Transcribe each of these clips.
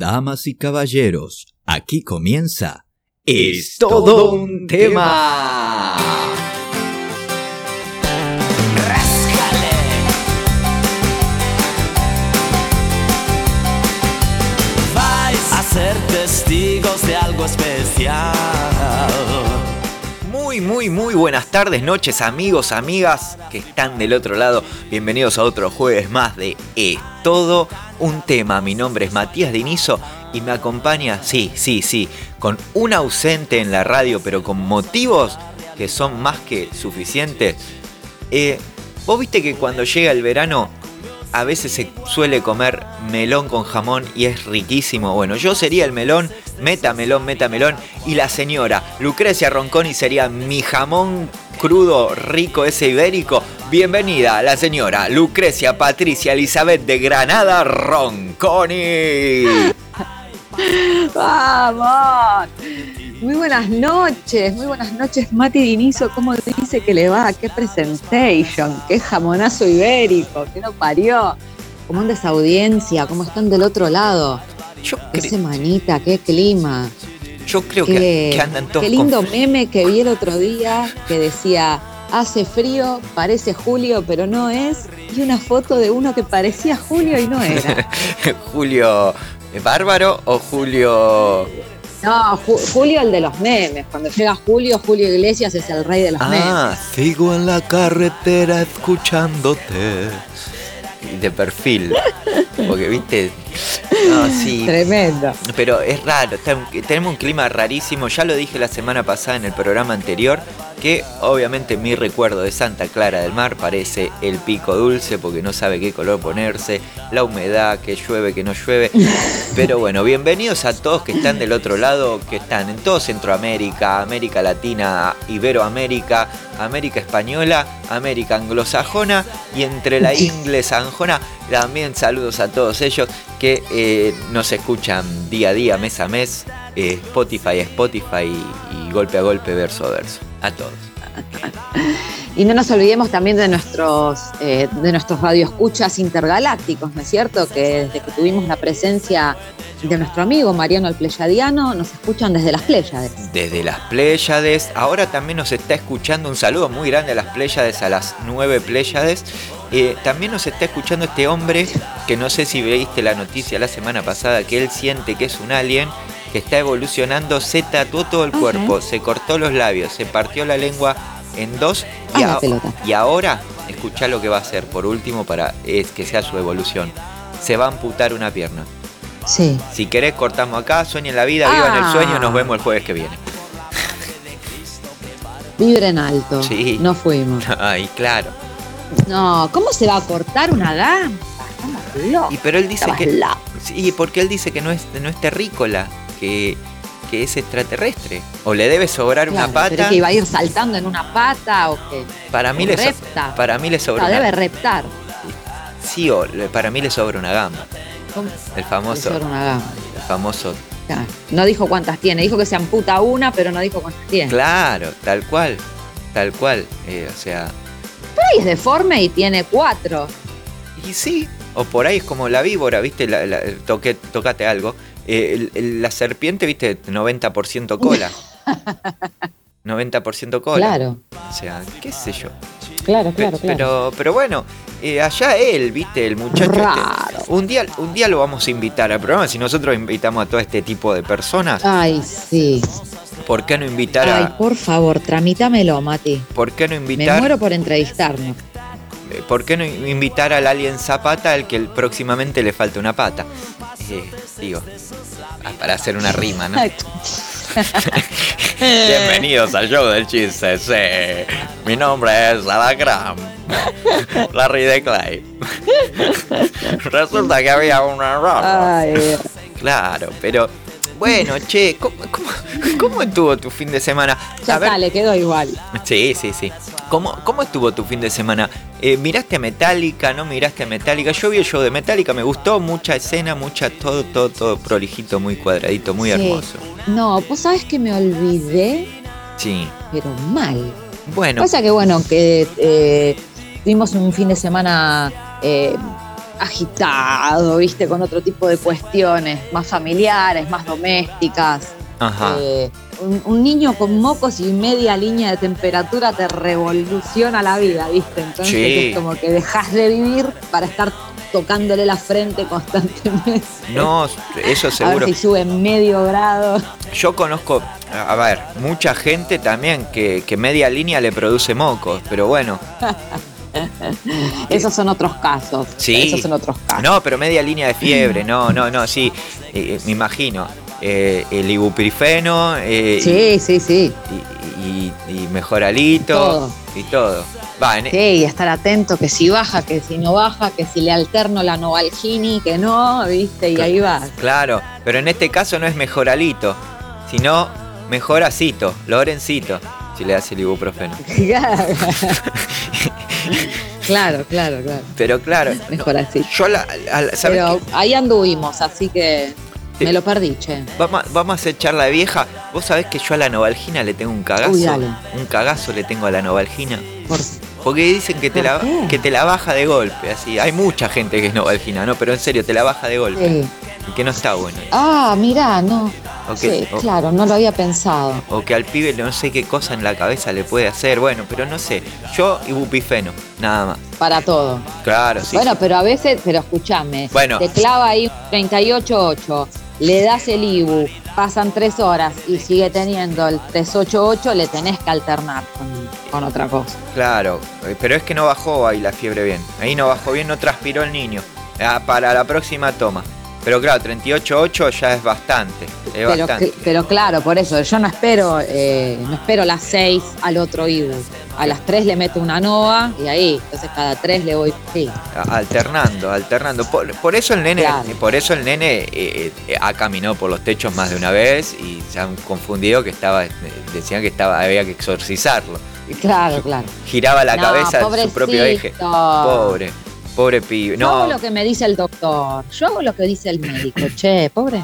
Damas y caballeros, aquí comienza Es todo un tema. Vais a ser testigos de algo especial. Muy, muy, buenas tardes, noches, amigos, amigas que están del otro lado. Bienvenidos a otro jueves más de Es todo un tema. Mi nombre es Matías Dinizo y me acompaña, sí, sí, sí, con un ausente en la radio, pero con motivos que son más que suficientes. Eh, Vos viste que cuando llega el verano a veces se suele comer melón con jamón y es riquísimo. Bueno, yo sería el melón, meta melón, meta melón. Y la señora Lucrecia Ronconi sería mi jamón crudo, rico, ese ibérico. Bienvenida la señora Lucrecia Patricia Elizabeth de Granada Ronconi. ¡Vamos! Muy buenas noches, muy buenas noches, Mati Dinizo. ¿Cómo dice que le va? ¿Qué presentation? ¿Qué jamonazo ibérico? ¿Qué no parió? ¿Cómo anda esa audiencia? ¿Cómo están del otro lado? Yo, ¿Qué semanita? ¿Qué clima? yo creo Qué, que, que andan todos qué lindo con- meme que vi el otro día que decía, hace frío, parece julio, pero no es. Y una foto de uno que parecía julio y no era. Julio Bárbaro o Julio... No, Ju- Julio el de los memes. Cuando llega Julio, Julio Iglesias es el rey de los memes. Ah, sigo en la carretera escuchándote. De perfil. Porque, viste. No, sí. Tremendo. Pero es raro. está- Tenemos un clima rarísimo. Ya lo dije la semana pasada en el programa anterior. Que obviamente mi recuerdo de Santa Clara del Mar parece el pico dulce porque no sabe qué color ponerse, la humedad, que llueve, que no llueve. Pero bueno, bienvenidos a todos que están del otro lado, que están en todo Centroamérica, América Latina, Iberoamérica, América Española, América Anglosajona y entre la inglesa anjona. También saludos a todos ellos que eh, nos escuchan día a día, mes a mes, eh, Spotify a Spotify y, y golpe a golpe, verso a verso. A todos. Y no nos olvidemos también de nuestros, eh, de nuestros radioescuchas intergalácticos, ¿no es cierto? Que desde que tuvimos la presencia de nuestro amigo Mariano el Pleyadiano, nos escuchan desde las Pléyades. Desde las Pléyades, ahora también nos está escuchando un saludo muy grande a las Pléyades, a las nueve Pléyades. Eh, también nos está escuchando este hombre que no sé si veiste la noticia la semana pasada, que él siente que es un alien, que está evolucionando, se tatuó todo el cuerpo, se cortó los labios, se partió la lengua en dos y, Ah, a- ahora, escuchá lo que va a hacer por último para es que sea su evolución. Se va a amputar una pierna. Sí. Si querés, cortamos acá, sueñen la vida, vivan el Ah. sueño, nos vemos el jueves que viene. Vibren alto. Sí. No fuimos. Ay, claro. No, ¿cómo se va a cortar una gamba? Y pero él dice Estabas que. loco. Sí, porque él dice que no es, no es terrícola, que, que es extraterrestre. O le debe sobrar una Claro, pero pata. que iba a ir saltando en una pata o qué. Para mí, o le so- para mí le sobra una. debe reptar. Sí, o para mí le sobra una gamba. ¿Cómo? El famoso. Le sobra una gamba. El famoso. Claro. No dijo cuántas tiene, dijo que se amputa una, pero no dijo cuántas tiene. Claro, tal cual. Tal cual. eh, o sea. Por ahí es deforme y tiene cuatro. Y sí. O por ahí es como la víbora, ¿viste? La, la- toque, tocate algo. Eh, el- el- la serpiente, ¿viste? 90% cola. 90% cola. Claro, O sea, qué sé yo. claro, Pe- claro, claro. Pero, pero bueno, eh, allá él, viste, el muchacho. este, un, día, un día lo vamos a invitar al programa. Si nosotros invitamos a todo este tipo de personas, Ay, sí. ¿por qué no invitar Ay, a. por favor, tramítamelo, Mati. ¿Por qué no Me invitar? muero por entrevistarnos. Eh, ¿Por qué no invitar al alien Zapata al que próximamente le falta una pata? Eh, digo, ah, para hacer una rima, ¿no? Bienvenidos al show del chiste, sí. Mi nombre es Alacrán. Larry de Clay. Resulta que había un error. Ay, Claro, pero bueno, che, ¿cómo, cómo, cómo estuvo tu fin de semana? ya A ver, está, le quedó igual. Sí, sí, sí. ¿Cómo, cómo estuvo tu fin de semana? Eh, ¿Miraste a Metallica? ¿No miraste a Metallica? Yo vi el show de Metallica, me gustó, mucha escena, mucha, todo, todo, todo prolijito, muy cuadradito, muy Sí. hermoso. No, vos sabés que me olvidé, Sí. pero mal. Bueno, Pasa que bueno, que eh, tuvimos un fin de semana eh, agitado, viste, con otro tipo de cuestiones, más familiares, más domésticas. Ajá. Eh, un, un niño con mocos y media línea de temperatura te revoluciona la vida, ¿viste? Entonces Sí. es como que dejas de vivir para estar tocándole la frente constantemente. No, eso A seguro. ver si sube medio grado. Yo conozco, a ver, mucha gente también que, que media línea le produce mocos, pero bueno. Esos son otros casos. Sí. Esos son otros casos. No, pero media línea de fiebre, no, no, no, sí, eh, me imagino. Eh, el ibuprofeno eh, Sí, sí, sí. y, y- y mejoralito Todo. y todo. Va, en- Sí, y estar atento que si baja, que si no baja, que si le alterno la Novalgini, que no, ¿viste? Y ahí va. Claro, pero en este caso no es mejoralito, sino mejoracito, Lorencito, si le das el ibuprofeno. claro, claro, claro. Pero claro, Mejor así. yo la, la- ¿sabes Pero qué? ahí anduvimos, así que Sí. me lo perdí, che. Vamos, vamos a hacer charla de vieja. Vos sabés que yo a la Novalgina le tengo un cagazo. Uy. Un cagazo le tengo a la Novalgina. Por- Porque dicen que te, ¿Por la, qué? que te la baja de golpe, así. Hay mucha gente que es Novalgina, ¿no? Pero en serio, te la baja de golpe. Sí. Y que no está bueno. Ah, mirá, no. Sí, o- claro, no lo había pensado. o que al pibe no sé qué cosa en la cabeza le puede hacer. Bueno, pero no sé. Yo ibupifeno, nada más. Para todo. Claro, sí. bueno, sí. pero a veces, pero escúchame. Bueno. Te clava ahí un 38.8, le das el IBU, pasan tres horas y sigue teniendo el 388, le tenés que alternar con, con otra cosa. Claro, eh, pero es que no bajó ahí la fiebre bien. Ahí no bajó bien, no transpiró el niño. Ah, para la próxima toma. Pero claro, 38.8 ya es bastante. Es Pero, bastante. pero claro, por eso, yo no espero, eh, no espero las 6 al otro IBU. A las 3 le meto una NOVA y ahí, entonces cada 3 le voy, sí. Alternando, alternando. Por, por eso el nene, Claro. por eso el nene eh, eh, ha caminado por los techos más de una vez y se han confundido que estaba, decían que estaba, había que exorcizarlo. Claro, claro. Giraba la No, cabeza en su propio eje. Pobre, pobre pibe. Yo hago No. lo que me dice el doctor, yo hago lo que dice el médico, che, pobre.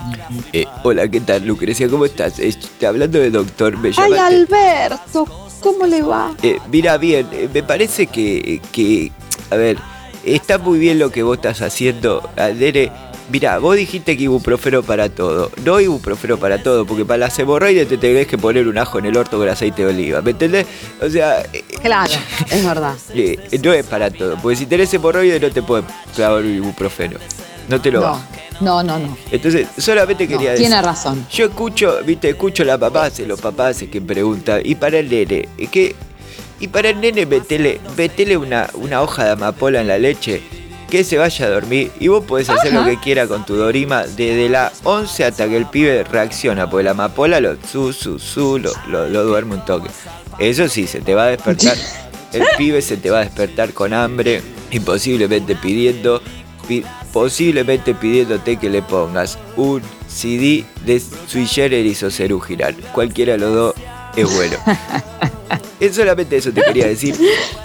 Eh, hola, ¿qué tal, Lucrecia? ¿Cómo estás? Este, hablando de doctor, me Ay. Alberto, ¿cómo le va? Eh, mira bien, eh, me parece que, que, a ver, está muy bien lo que vos estás haciendo, Adere. Mira, vos dijiste que ibuprofeno para todo. No ibuprofeno para todo, porque para las hemorroides te tenés que poner un ajo en el orto con aceite de oliva, ¿me entendés? O sea, eh, Claro, es verdad. eh, no es para todo, porque si tenés hemorroides no te puedes clavar un ibuprofeno. No te lo No, baja. No, no, no. Entonces, solamente No, quería decir. tiene razón. Yo escucho, viste, escucho a la papá, los papás que preguntan, y para el nene, ¿qué? Y para el nene metele, metele una, una hoja de amapola en la leche, que se vaya a dormir, y vos podés hacer Ajá. lo que quiera con tu dorima, desde la 11 hasta que el pibe reacciona, porque la amapola lo su, su, su, lo, lo, lo duerme un toque. Eso sí, se te va a despertar, el pibe se te va a despertar con hambre, y posiblemente pidiendo, pi- posiblemente pidiéndote que le pongas un CD de Sui Generis o Cerú Girán. Cualquiera de los dos es bueno. Es solamente eso te quería decir.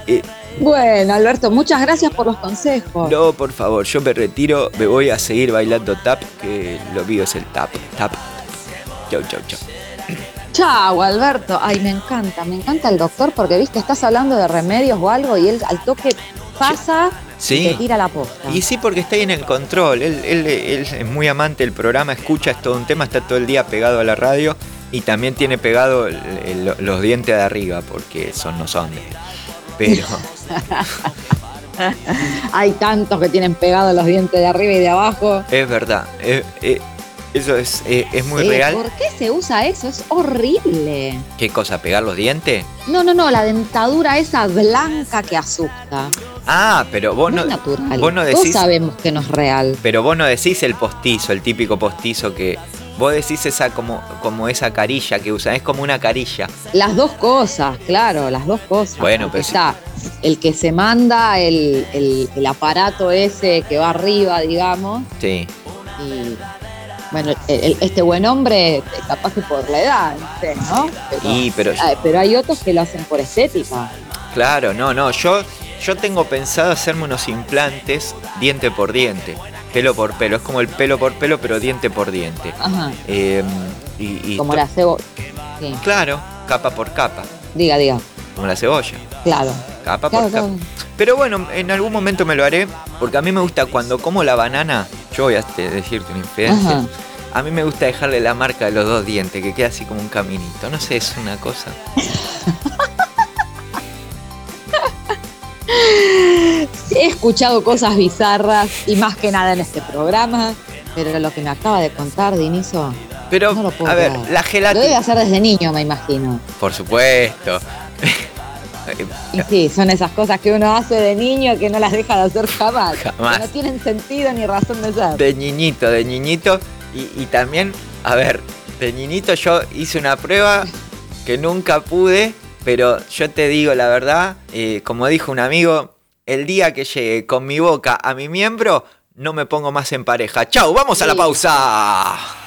Eh, Bueno, Alberto, muchas gracias por los consejos. no, por favor, yo me retiro, me voy a seguir bailando tap, que lo mío es el tap. Tap. Chau, chau, chau. Chau, Alberto. Ay, me encanta, me encanta el doctor porque, viste, estás hablando de remedios o algo y él al toque pasa Sí. y te tira la posta. Y sí, porque está ahí en el control. Él, él- él es muy amante del programa, escucha, es todo un tema, está todo el día pegado a la radio y también tiene pegado el- el- los dientes de arriba, porque son no son. Pero Hay tantos que tienen pegados los dientes de arriba y de abajo. es verdad, eh, eh, eso es, eh, es muy Eh, real. ¿Por qué se usa eso? Es horrible. ¿Qué cosa? ¿Pegar los dientes? No, no, no, la dentadura esa blanca que asusta. Ah, pero vos no, no, es natural. vos no Todos decís, sabemos que no es real. pero vos no decís el postizo, el típico postizo que vos decís esa como, como esa carilla que usan, es como una carilla. Las dos cosas, claro, las dos cosas. Bueno, pero está el que se manda el, el- el aparato ese que va arriba, digamos, Sí. y bueno, el- este buen hombre, capaz que por la edad, no. Pero, Y pero ah, pero hay otros que lo hacen por estética. Claro, no, no. Yo, yo tengo pensado hacerme unos implantes diente por diente, pelo por pelo. Es como el pelo por pelo, pero diente por diente. Ajá, Eh, y, y como la. Sí, Claro, capa por capa, diga, diga, como la cebolla. claro. capa Claro, por capa. claro. Pero bueno, en algún momento me lo haré, porque a mí me gusta cuando como la banana, yo voy a decirte una infidencia, Ajá. a mí me gusta dejarle la marca de los dos dientes, que queda así como un caminito. No sé, es una cosa. He escuchado cosas bizarras y más que nada en este programa, pero lo que me acaba de contar Diniso, Pero, No lo puedo a ver, creer. la lo debe gelatina. hacer desde niño, me imagino. Por supuesto. Y sí, son esas cosas que uno hace de niño que no las deja de hacer jamás. Jamás. Que no tienen sentido ni razón de ser. De niñito, de niñito. Y, y también, a ver, de niñito yo hice una prueba que nunca pude, pero yo te digo la verdad, eh, como dijo un amigo, el día que llegue con mi boca a mi miembro, no me pongo más en pareja. ¡Chau! ¡Vamos a la pausa!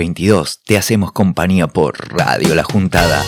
22 te hacemos compañía por Radio La Juntada.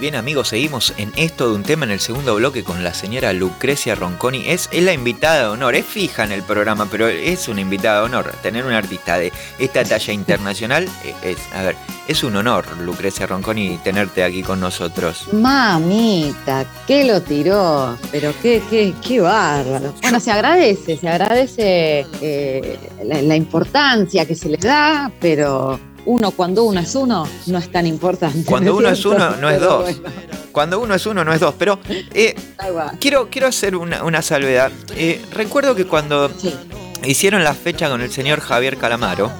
Bien amigos, seguimos en esto de un tema en el segundo bloque con la señora Lucrecia Ronconi. Es, es la invitada de honor, es fija en el programa, pero es una invitada de honor. Tener una artista de esta talla internacional eh, es, a ver, es un honor, Lucrecia Ronconi, tenerte aquí con nosotros. Mamita, ¿qué lo tiró? Pero qué, qué, qué bárbaro. Bueno, se agradece, se agradece eh, la, la importancia que se le da, pero uno cuando uno es uno no es tan importante. Cuando ¿me uno es uno, no es dos. bueno, Cuando uno es uno, no es dos. Pero eh, quiero, quiero hacer una, una salvedad. Eh, recuerdo que cuando Sí, hicieron la fecha con el señor Javier Calamaro,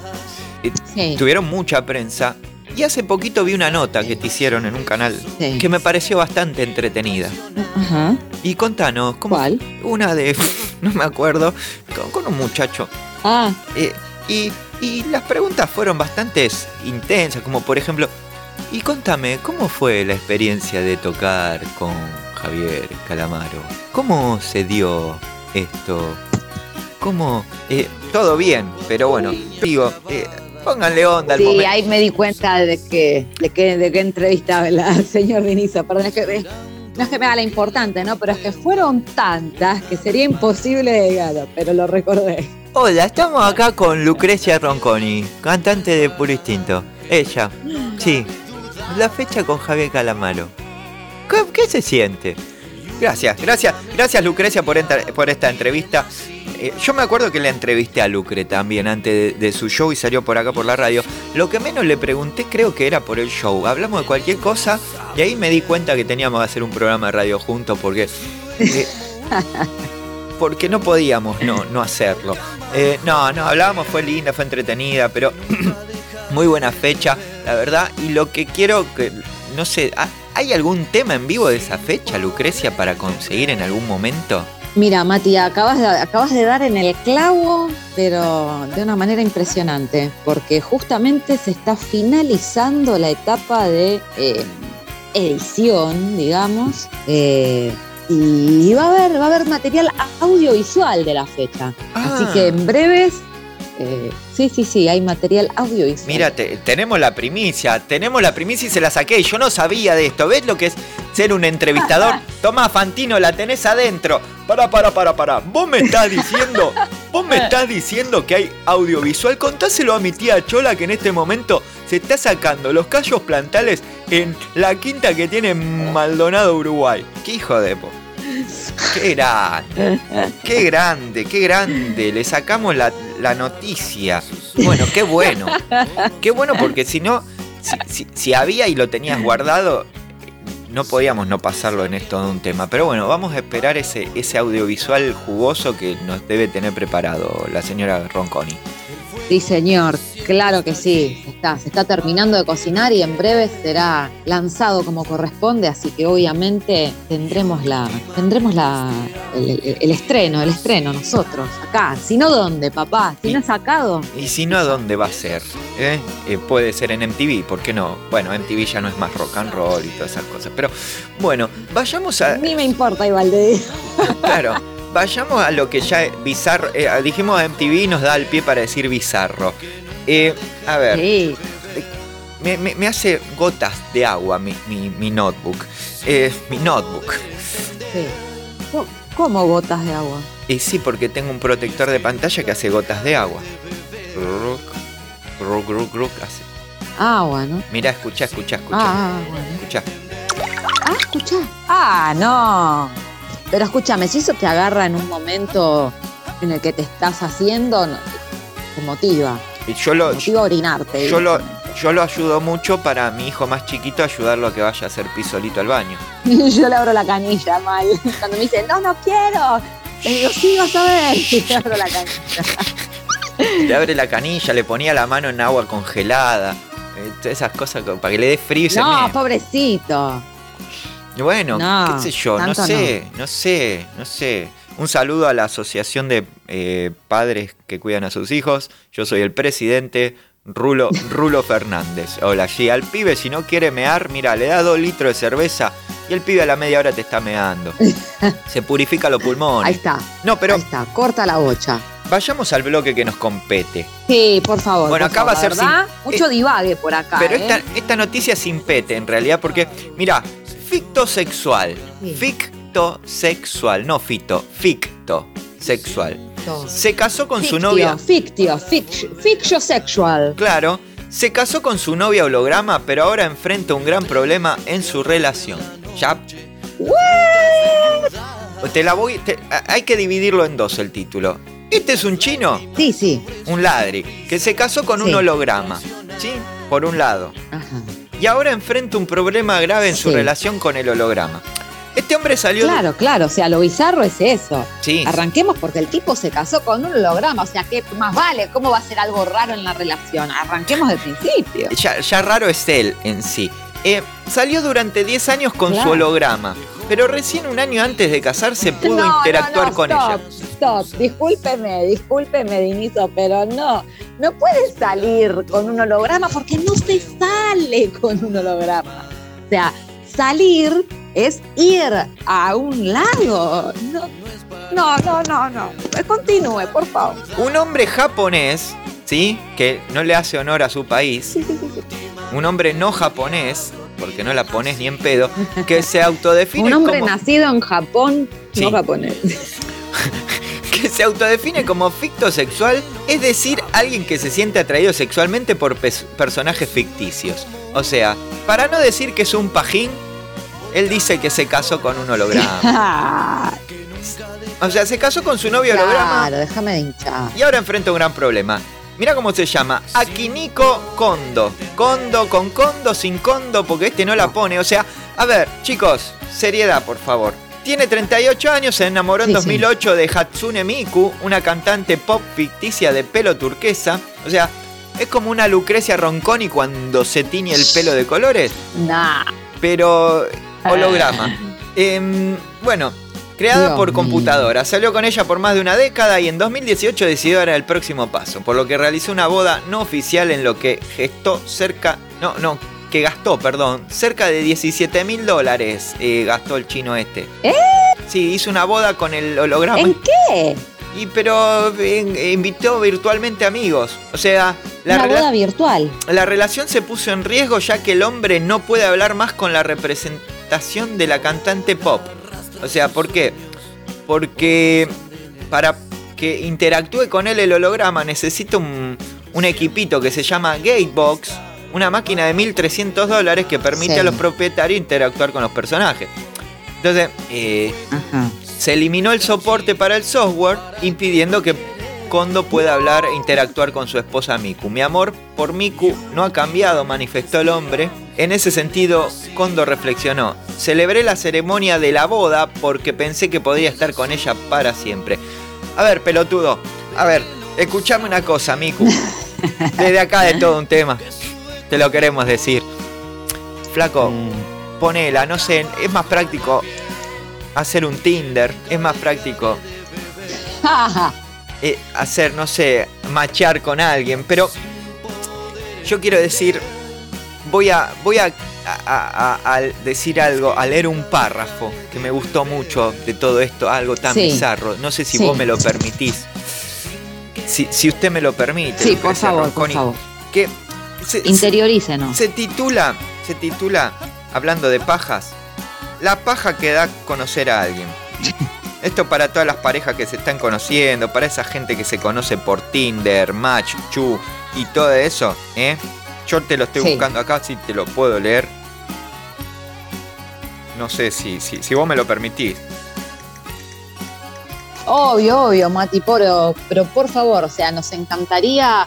eh, sí. tuvieron mucha prensa. Y hace poquito vi una nota que te hicieron en un canal Sí. que me pareció bastante entretenida. Ajá. Y contanos, ¿cómo? ¿Cuál? Una de, no me acuerdo, con, con un muchacho. Ah, y, y las preguntas fueron bastante intensas, como por ejemplo, y contame, ¿cómo fue la experiencia de tocar con Javier Calamaro? ¿Cómo se dio esto? ¿Cómo? eh, todo bien, pero bueno, digo, eh, pónganle onda al sí, momento. ahí me di cuenta de que, de que, de entrevistaba al señor Vinizo. Perdón, es que eh, no es que me haga la importante, ¿no? Pero es que fueron tantas que sería imposible llegar, pero lo recordé. Hola, estamos acá con Lucrecia Ronconi, cantante de Puro Instinto. Ella, sí, la fecha con Javier Calamaro. ¿Qué, qué se siente? Gracias, gracias, gracias Lucrecia por, enta- por esta entrevista. Eh, yo me acuerdo que le entrevisté a Lucre también antes de, de su show y salió por acá por la radio. Lo que menos le pregunté creo que era por el show. Hablamos de cualquier cosa y ahí me di cuenta que teníamos que hacer un programa de radio juntos porque... eh, porque no podíamos no, no hacerlo. Eh, no, no, hablábamos, fue linda, fue entretenida, pero muy buena fecha, la verdad. Y lo que quiero que, no sé, ¿ha- ¿hay algún tema en vivo de esa fecha, Lucrecia, para conseguir en algún momento? Mira, Mati, acabas de, acabas de dar en el clavo, pero de una manera impresionante, porque justamente se está finalizando la etapa de eh, edición, digamos, eh, y va a haber, va a haber material audiovisual de la fecha. Así Ah. que en breves, eh, sí, sí, sí, hay material audiovisual. Mira, te- tenemos la primicia, tenemos la primicia y se la saqué. Yo no sabía de esto. ¿Ves lo que es ser un entrevistador? Toma, Fantino, la tenés adentro. Para, para, para, para. Vos me estás diciendo, vos me estás diciendo que hay audiovisual. Contáselo a mi tía Chola que en este momento se está sacando los callos plantales en la quinta que tiene Maldonado, Uruguay. Qué hijo de po. Qué grande, qué grande, qué grande. Le sacamos la, la noticia. Bueno, qué bueno. Qué bueno porque si no, si, si- si había y lo tenías guardado, no podíamos no pasarlo en esto de un tema. Pero bueno, vamos a esperar ese, ese audiovisual jugoso que nos debe tener preparado la señora Ronconi. Sí, señor, claro que sí. Se está, se está terminando de cocinar y en breve será lanzado como corresponde, así que obviamente tendremos la, tendremos la, el, el- el estreno, el estreno nosotros, acá. Si no, ¿dónde, papá? Si no es sacado. Y si no, ¿a dónde va a ser? ¿Eh? Eh, puede ser en MTV, ¿por qué no? Bueno, MTV ya no es más rock and roll y todas esas cosas. Pero bueno, vayamos a... Ni me importa igual de Claro, vayamos a lo que ya es bizarro. eh, dijimos MTV nos da el pie para decir bizarro. Eh, a ver, Sí. me, me- me hace gotas de agua mi, mi- mi notebook. Eh, mi notebook. sí. ¿Cómo- ¿Cómo gotas de agua? Y sí, porque tengo un protector de pantalla que hace gotas de agua. Ruc, ruc, ruc, ruc, hace. Agua, ¿no? Mira, escucha, escucha, escucha. Ah, bueno. Escucha. Ah, escucha. Ah, no. Pero escúchame, si eso te agarra en un momento en el que te estás haciendo, te motiva. Y yo lo, motiva a orinarte. yo lo, yo lo ayudo mucho para mi hijo más chiquito ayudarlo a que vaya a hacer pisolito al baño. yo le abro la canilla mal. Cuando me dice, no, no quiero. Le digo, sí, vas a ver. Y le abro la canilla. Le abre la canilla, le ponía la mano en agua congelada. todas esas cosas co- para que le dé frío y se No, pobrecito. Bueno, No, qué sé yo, no sé, no. sé, no sé. Un saludo a la Asociación de eh, Padres que Cuidan a sus Hijos. Yo soy el presidente, Rulo, Rulo Fernández. Hola, sí, al pibe si no quiere mear, mira, le da dos litros de cerveza y el pibe a la media hora te está meando. Se purifica los Ahí pulmones. está. No, pero Ahí está. Corta la bocha. vayamos al bloque que nos compete. Sí, por favor. Bueno, por acá va a ser sin- Mucho divague por acá. Pero ¿eh? esta, esta noticia es sin pete en realidad, porque, mira, fictosexual. Sí. Fictosexual, no fito, fictosexual. Todo. Se casó con su novia. Fictio, fictio, fictio sexual. Claro, se casó con su novia holograma, pero ahora enfrenta un gran problema en su relación. Ya. Te la voy. te- hay que dividirlo en dos el título. Este es un chino, Sí, sí. un ladri, que se casó con un holograma. ¿sí? Por un lado. Ajá. Y ahora enfrenta un problema grave en su relación con el holograma. Este hombre salió... de- Claro, claro, o sea, lo bizarro es eso. Sí, Arranquemos porque el tipo se casó con un holograma, o sea, ¿qué más vale? ¿Cómo va a ser algo raro en la relación? Arranquemos del principio. ya, ya raro es él en sí. Eh, salió durante 10 años con su holograma, pero recién un año antes de casarse pudo No, interactuar no, no, con ella. Discúlpeme, discúlpeme, Dinizo, pero no, no puedes salir con un holograma porque no se sale con un holograma. O sea, salir es ir a un lado. No, no, no, no, no. Continúe, por favor. Un hombre japonés, ¿sí? Que no le hace honor a su país. Un hombre no japonés, porque no la pones ni en pedo, que se autodefine Un hombre como... nacido en Japón, Sí. no japonés. se autodefine como fictosexual, es decir, alguien que se siente atraído sexualmente por personajes ficticios. O sea, para no decir que es un pajín, él dice que se casó con un holograma. O sea, se casó con su novio holograma claro, déjame de hinchar. y ahora enfrenta un gran problema. Mira cómo se llama, Akiniko Kondo. Kondo con Kondo, sin Kondo, porque este no la pone. O sea, a ver, chicos, seriedad, por favor. Tiene 38 años, se enamoró en Sí, sí. 2008 de Hatsune Miku, una cantante pop ficticia de pelo turquesa. O sea, es como una Lucrecia Ronconi cuando se tiñe el pelo de colores, Nah. pero holograma. Em, bueno, creada Dios por mío. computadora. Salió con ella por más de una década y en 2018 decidió dar el próximo paso, por lo que realizó una boda no oficial en lo que gestó cerca, no, no, que gastó, perdón, cerca de 17 mil dólares eh, gastó el chino este. ¿Eh? Sí, hizo una boda con el holograma. ¿En qué? Y pero eh, invitó virtualmente amigos. O sea, la, Una boda virtual. la relación se puso en riesgo ya que el hombre no puede hablar más con la representación de la cantante pop. O sea, ¿por qué? Porque para que interactúe con él el holograma necesita un, un equipito que se llama Gatebox, una máquina de 1300 dólares que permite Sí. a los propietarios interactuar con los personajes. Entonces, eh, se eliminó el soporte para el software, impidiendo que Kondo pueda hablar e interactuar con su esposa Miku. Mi amor por Miku no ha cambiado, manifestó el hombre. En ese sentido, Kondo reflexionó. Celebré la ceremonia de la boda porque pensé que podría estar con ella para siempre. A ver, pelotudo. A ver, escuchame una cosa, Miku. Desde acá de todo un tema. Te lo queremos decir. Flaco, ponela, no sé, es más práctico hacer un Tinder, es más práctico eh, hacer, no sé, machear con alguien, pero yo quiero decir, voy a, voy a, a- a- a decir algo, a leer un párrafo que me gustó mucho de todo esto, algo tan Sí. bizarro, no sé si Sí. vos me lo permitís. Si, si usted me lo permite. Sí, por favor, por Ronconi, favor. Que se- se- Interiorícenos. se titula, se titula, hablando de pajas, la paja que da conocer a alguien. Esto para todas las parejas que se están conociendo, para esa gente que se conoce por Tinder, Match, Chu y todo eso, ¿eh? Yo te lo estoy Sí. buscando acá, si te lo puedo leer. No sé si, si, si vos me lo permitís. Obvio, obvio, Mati, pero, pero por favor, o sea, nos encantaría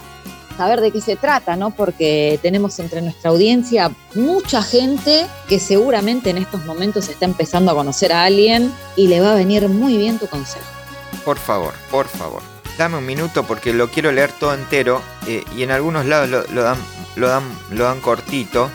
saber de qué se trata, ¿no? Porque tenemos entre nuestra audiencia mucha gente que seguramente en estos momentos está empezando a conocer a alguien y le va a venir muy bien tu consejo. Por favor, por favor. Dame un minuto porque lo quiero leer todo entero eh, y en algunos lados lo, lo dan, lo, dan, lo dan cortito,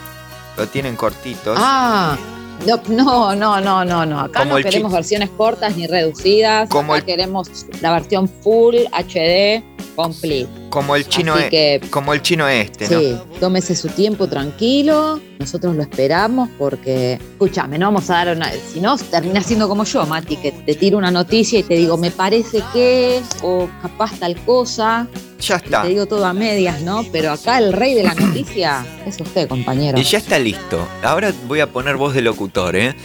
lo tienen cortitos. Ah, no, no, no, no, no. Acá Como no queremos versiones cortas ni reducidas. Como Acá el- queremos la versión full HD complete. Como el chino, Así e- que como el chino este, ¿no? Sí, tómese su tiempo tranquilo, nosotros lo esperamos porque, escúchame, no vamos a dar una, si no, termina siendo como yo, Mati, que te tiro una noticia y te digo, me parece que, o capaz tal cosa, Ya y está. te digo todo a medias, ¿no? Pero acá el rey de la noticia es usted, compañero. Y ya está listo. Ahora voy a poner voz de locutor, ¿eh?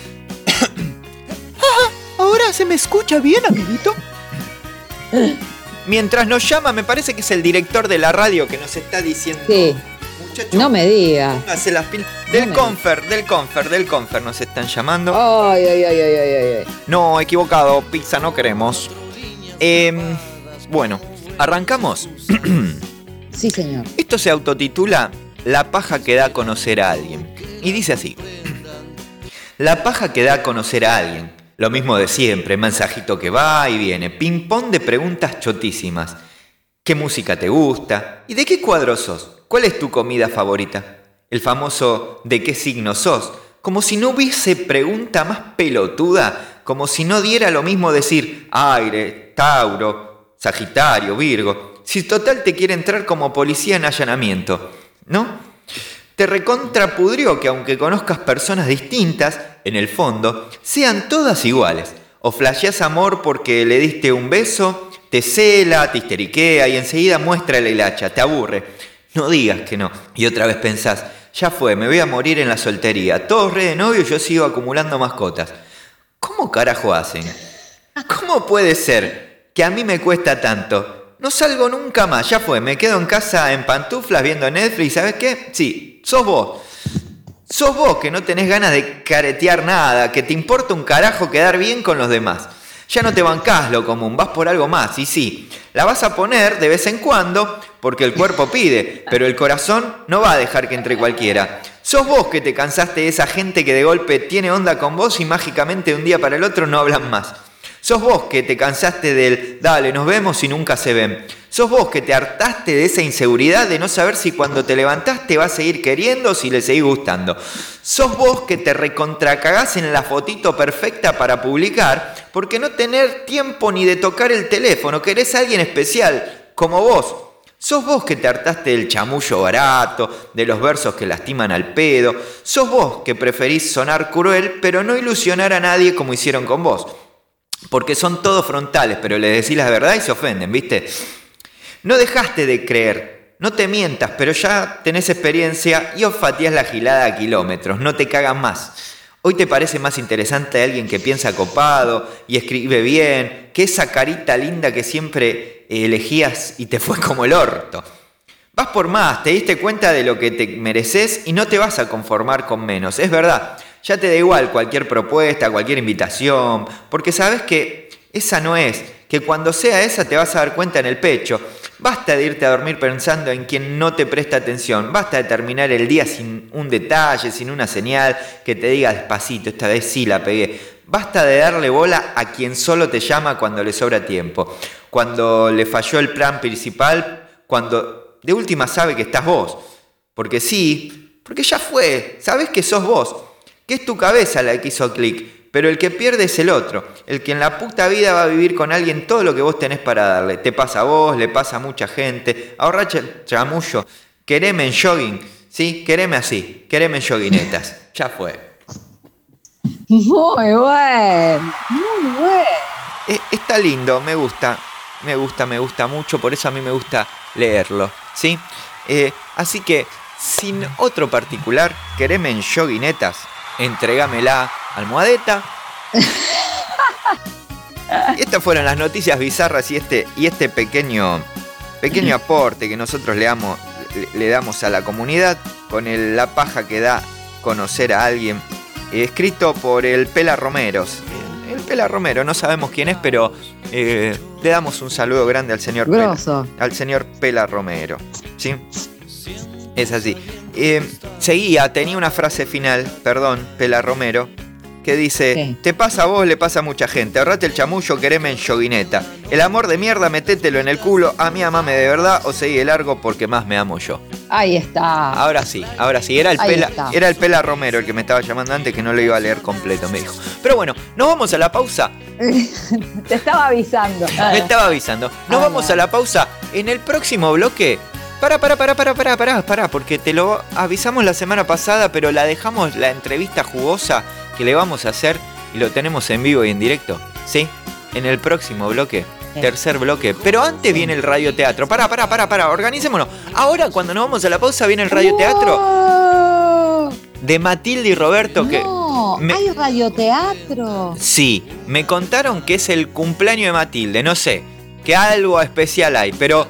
Ah, Ahora se me escucha bien, amiguito. Mientras nos llama, me parece que es el director de la radio que nos está diciendo. Sí, Muchacho, no me digas. póngase las pilas. Del Confer, del Confer, del Confer nos están llamando. Ay, ay, ay, ay, ay, ay. No, equivocado, pizza no queremos. Em, bueno, arrancamos. Sí, señor. Esto se autotitula La paja que da a conocer a alguien. Y dice así. La paja que da a conocer a alguien. Lo mismo de siempre, mensajito que va y viene, ping-pong de preguntas chotísimas. ¿Qué música te gusta? ¿Y de qué cuadro sos? ¿Cuál es tu comida favorita? El famoso ¿de qué signo sos? Como si no hubiese pregunta más pelotuda, como si no diera lo mismo decir aire, Tauro, Sagitario, Virgo. Si total te quiere entrar como policía en allanamiento, ¿no? Te recontrapudrió que aunque conozcas personas distintas, en el fondo, sean todas iguales. O flasheás amor porque le diste un beso, te cela, te histeriquea y enseguida muestra el hilacha, te aburre. No digas que no. Y otra vez pensás, ya fue, me voy a morir en la soltería. Todos re de novio y yo sigo acumulando mascotas. ¿Cómo carajo hacen? ¿Cómo puede ser que a mí me cuesta tanto? No salgo nunca más, ya fue, me quedo en casa en pantuflas viendo Netflix, ¿sabes qué? Sí, sos vos. Sos vos que no tenés ganas de caretear nada, que te importa un carajo quedar bien con los demás. Ya no te bancás lo común, vas por algo más. Y sí, la vas a poner de vez en cuando porque el cuerpo pide, pero el corazón no va a dejar que entre cualquiera. Sos vos que te cansaste de esa gente que de golpe tiene onda con vos y mágicamente de un día para el otro no hablan más. Sos vos que te cansaste del dale, nos vemos y nunca se ven. Sos vos que te hartaste de esa inseguridad de no saber si cuando te levantás te va a seguir queriendo o si le seguís gustando. Sos vos que te recontracagás en la fotito perfecta para publicar porque no tener tiempo ni de tocar el teléfono, querés a alguien especial, como vos. Sos vos que te hartaste del chamullo barato, de los versos que lastiman al pedo. Sos vos que preferís sonar cruel, pero no ilusionar a nadie como hicieron con vos. Porque son todos frontales, pero le decís la verdad y se ofenden, ¿viste? No dejaste de creer, no te mientas, pero ya tenés experiencia y olfateás la gilada a kilómetros, no te cagan más. Hoy te parece más interesante alguien que piensa copado y escribe bien, que esa carita linda que siempre elegías y te fue como el orto. Vas por más, te diste cuenta de lo que te mereces y no te vas a conformar con menos. Es verdad, ya te da igual cualquier propuesta, cualquier invitación, porque sabes que esa no es, que cuando sea esa te vas a dar cuenta en el pecho. Basta de irte a dormir pensando en quien no te presta atención, basta de terminar el día sin un detalle, sin una señal que te diga despacito, esta vez sí la pegué. Basta de darle bola a quien solo te llama cuando le sobra tiempo, cuando le falló el plan principal, cuando de última sabe que estás vos. Porque sí, porque ya fue, sabes que sos vos, que es tu cabeza la que hizo clic, pero el que pierde es el otro, el que en la puta vida va a vivir con alguien todo lo que vos tenés para darle. Te pasa a vos, le pasa a mucha gente. Ahorra ch- chamullo, quereme en jogging, ¿sí? Quereme así, quereme en joguinetas. Ya fue. Muy bueno, muy bueno. Eh, está lindo, me gusta, me gusta, me gusta mucho, por eso a mí me gusta leerlo, ¿sí? Eh, así que, sin otro particular, quereme en joguinetas, entregámela almohadeta. Y Estas fueron las noticias bizarras y este, y este pequeño, pequeño aporte que nosotros le damos, le, damos a la comunidad con el- la paja que da conocer a alguien, escrito por el Pela Romeros. El, el Pela Romero, no sabemos quién es, pero eh, le damos un saludo grande al señor Pela, al señor Pela Romero. ¿sí? Es así. Eh, seguía, tenía una frase final, perdón, Pela Romero, que dice, ¿Qué? te pasa a vos, le pasa a mucha gente, ahorrate el chamullo, quereme en yoguineta. El amor de mierda, metételo en el culo, a mí amame de verdad o seguí de largo porque más me amo yo. Ahí está. Ahora sí, ahora sí, era el, Ahí pela, está. era el Pela Romero el que me estaba llamando antes que no lo iba a leer completo, me dijo. Pero bueno, nos vamos a la pausa. Te estaba avisando. Me estaba avisando. Nos Ah, vamos no. a la pausa. En el próximo bloque. Para, para, para, para, para, para, para, porque te lo avisamos la semana pasada, pero la dejamos la entrevista jugosa que le vamos a hacer y lo tenemos en vivo y en directo. ¿Sí? En el próximo bloque. Tercer bloque. Pero antes viene el radioteatro. Para, para, para, para. Organicémonos. Ahora, cuando nos vamos a la pausa, viene el radioteatro de Matilde y Roberto. Que No, me- hay radioteatro. Sí, me contaron que es el cumpleaños de Matilde, no sé, que algo especial hay, pero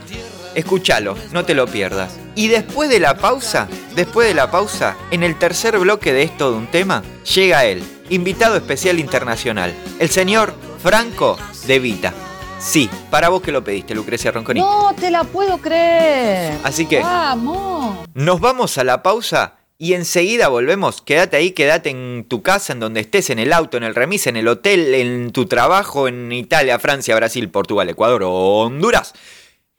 escúchalo, no te lo pierdas. Y después de la pausa, después de la pausa, en el tercer bloque de esto de un tema, llega él, invitado especial internacional, el señor Franco De Vita. Sí, para vos que lo pediste, Lucrecia Ronconi. No te la puedo creer. Así que Vamos. nos vamos a la pausa y enseguida volvemos. Quédate ahí, quédate en tu casa, en donde estés, en el auto, en el remis, en el hotel, en tu trabajo, en Italia, Francia, Brasil, Portugal, Ecuador o Honduras.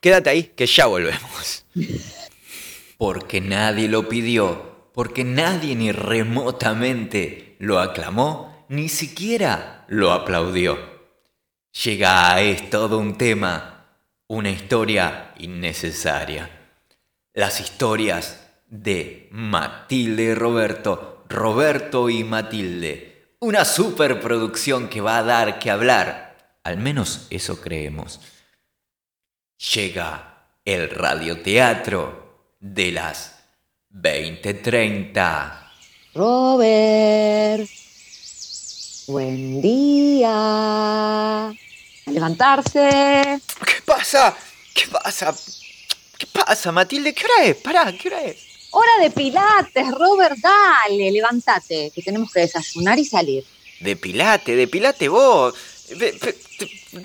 Quédate ahí, que ya volvemos. Porque nadie lo pidió, porque nadie ni remotamente lo aclamó, ni siquiera lo aplaudió. Llega es todo un tema, una historia innecesaria. Las historias de Matilde y Roberto, Roberto y Matilde. Una superproducción que va a dar que hablar. Al menos eso creemos. Llega el radioteatro de las 20:30. Robert. Buen día. A levantarse. ¿Qué pasa? ¿Qué pasa? ¿Qué pasa, Matilde? ¿Qué hora es? Pará, ¿qué hora es? Hora de pilates, Robert, dale, levántate, que tenemos que desayunar y salir. Depilate, depilate vos. Pe- pe-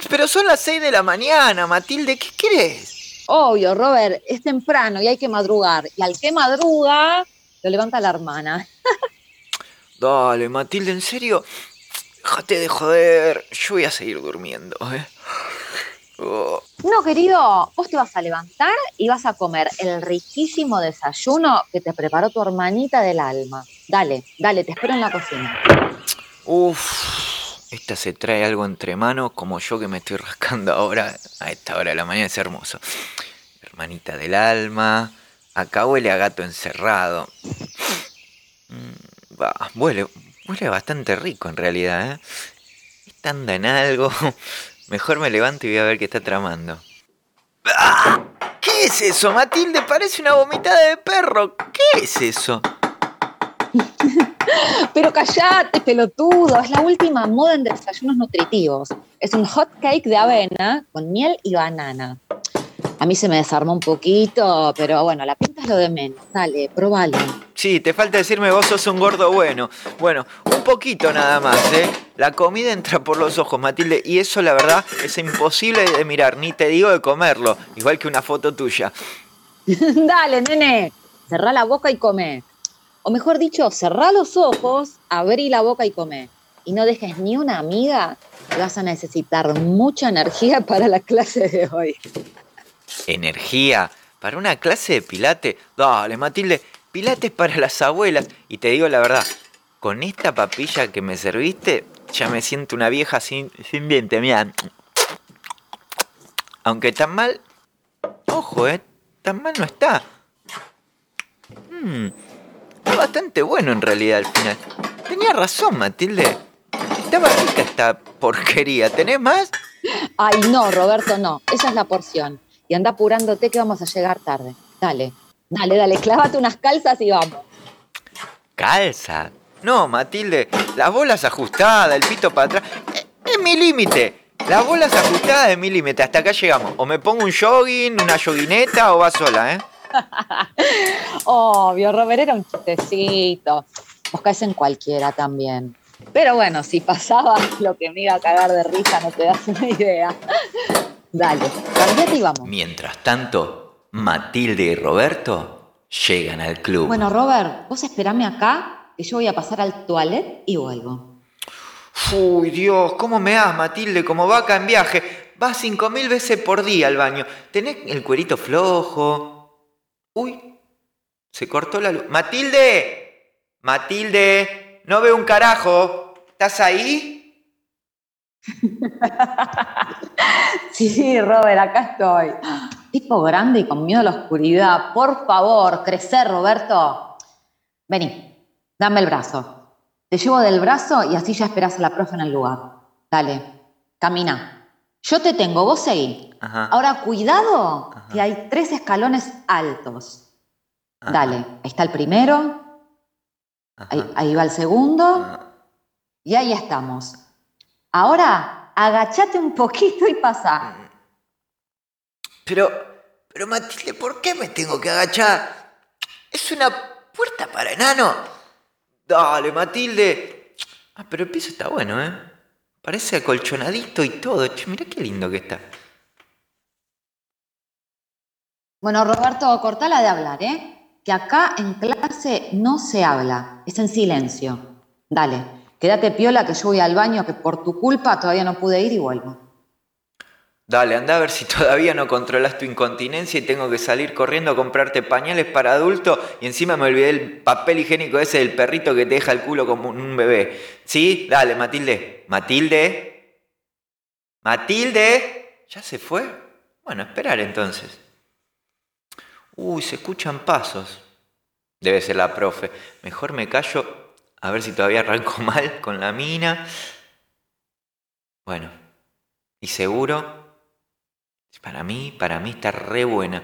Pero son las 6 de la mañana, Matilde, ¿qué querés? Obvio, Robert, es temprano y hay que madrugar. Y al que madruga, lo levanta la hermana. Dale, Matilde, ¿en serio? Déjate de joder. Yo voy a seguir durmiendo, ¿eh? Oh, No, querido, vos te vas a levantar y vas a comer el riquísimo desayuno que te preparó tu hermanita del alma. Dale, dale, te espero en la cocina. Uf, esta se trae algo entre manos como yo que me estoy rascando ahora a esta hora de la mañana, es hermoso. Hermanita del alma, acá huele a gato encerrado. Mm, va, huele, huele bastante rico en realidad, ¿eh? Esta anda en algo. Mejor me levanto y voy a ver qué está tramando. ¡Ah! ¿Qué es eso, Matilde? Parece una vomitada de perro. ¿Qué es eso? Pero callate, pelotudo, es la última moda en desayunos nutritivos. Es un hot cake de avena con miel y banana. A mí se me desarmó un poquito, pero bueno, la pinta es lo de menos. Dale, probalo. Sí, te falta decirme vos sos un gordo bueno. Bueno, un poquito nada más, ¿eh? La comida entra por los ojos, Matilde, y eso la verdad es imposible de mirar, ni te digo de comerlo, igual que una foto tuya. Dale, nene, cerrá la boca y come. O mejor dicho, cerrá los ojos, abrí la boca y come. Y no dejes ni una amiga, vas a necesitar mucha energía para la clase de hoy. Energía, para una clase de pilate. Dale, Matilde, pilates para las abuelas. Y te digo la verdad, con esta papilla que me serviste, ya me siento una vieja sin, sin diente, mira. Aunque tan mal, ojo, eh, tan mal no está. Mm, está bastante bueno en realidad al final. Tenía razón, Matilde. Estaba rica esta porquería. ¿Tenés más? Ay, no, Roberto, no. Esa es la porción. Y anda apurándote que vamos a llegar tarde. Dale, dale, dale, clávate unas calzas y vamos. Calza. No, Matilde, las bolas ajustadas, el pito para atrás. Es, mi límite. Las bolas ajustadas es mi límite. Hasta acá llegamos. O me pongo un jogging, una joguineta o va sola, ¿eh? Obvio, Robert, era un chistecito. Vos caes en cualquiera también. Pero bueno, si pasaba lo que me iba a cagar de risa, no te das una idea. Dale, cambiate y vamos. Mientras tanto, Matilde y Roberto llegan al club. Bueno, Robert, vos esperame acá, que yo voy a pasar al toilet y vuelvo. Uy, Dios, ¿cómo me das, Matilde? Como vaca en viaje. Vas cinco mil veces por día al baño. ¿Tenés el cuerito flojo? Uy, se cortó la luz. ¡Matilde! ¡Matilde! No veo un carajo. ¿Estás ahí? Sí, Robert, acá estoy. Tipo grande y con miedo a la oscuridad. Por favor, crecer, Roberto. Vení, dame el brazo. Te llevo del brazo y así ya esperás a la profe en el lugar. Dale, camina. Yo te tengo, vos seguí. Ajá. Ahora, cuidado, Ajá. que hay tres escalones altos. Ajá. Dale, ahí está el primero, ahí, ahí va el segundo y ahí estamos. Ahora, agachate un poquito y pasa. Pero, pero Matilde, ¿por qué me tengo que agachar? Es una puerta para enano. Dale, Matilde. Ah, pero el piso está bueno, ¿eh? Parece acolchonadito y todo. Che, mirá qué lindo que está. Bueno, Roberto, cortala de hablar, ¿eh? Que acá en clase no se habla, es en silencio. Dale, quédate piola que yo voy al baño, que por tu culpa todavía no pude ir y vuelvo. Dale, anda a ver si todavía no controlas tu incontinencia y tengo que salir corriendo a comprarte pañales para adulto y encima me olvidé el papel higiénico ese del perrito que te deja el culo como un bebé. ¿Sí? Dale, Matilde. Matilde. Matilde. ¿Ya se fue? Bueno, esperar entonces. Uy, se escuchan pasos. Debe ser la profe. Mejor me callo a ver si todavía arranco mal con la mina. Bueno, y seguro para mí, para mí está re buena.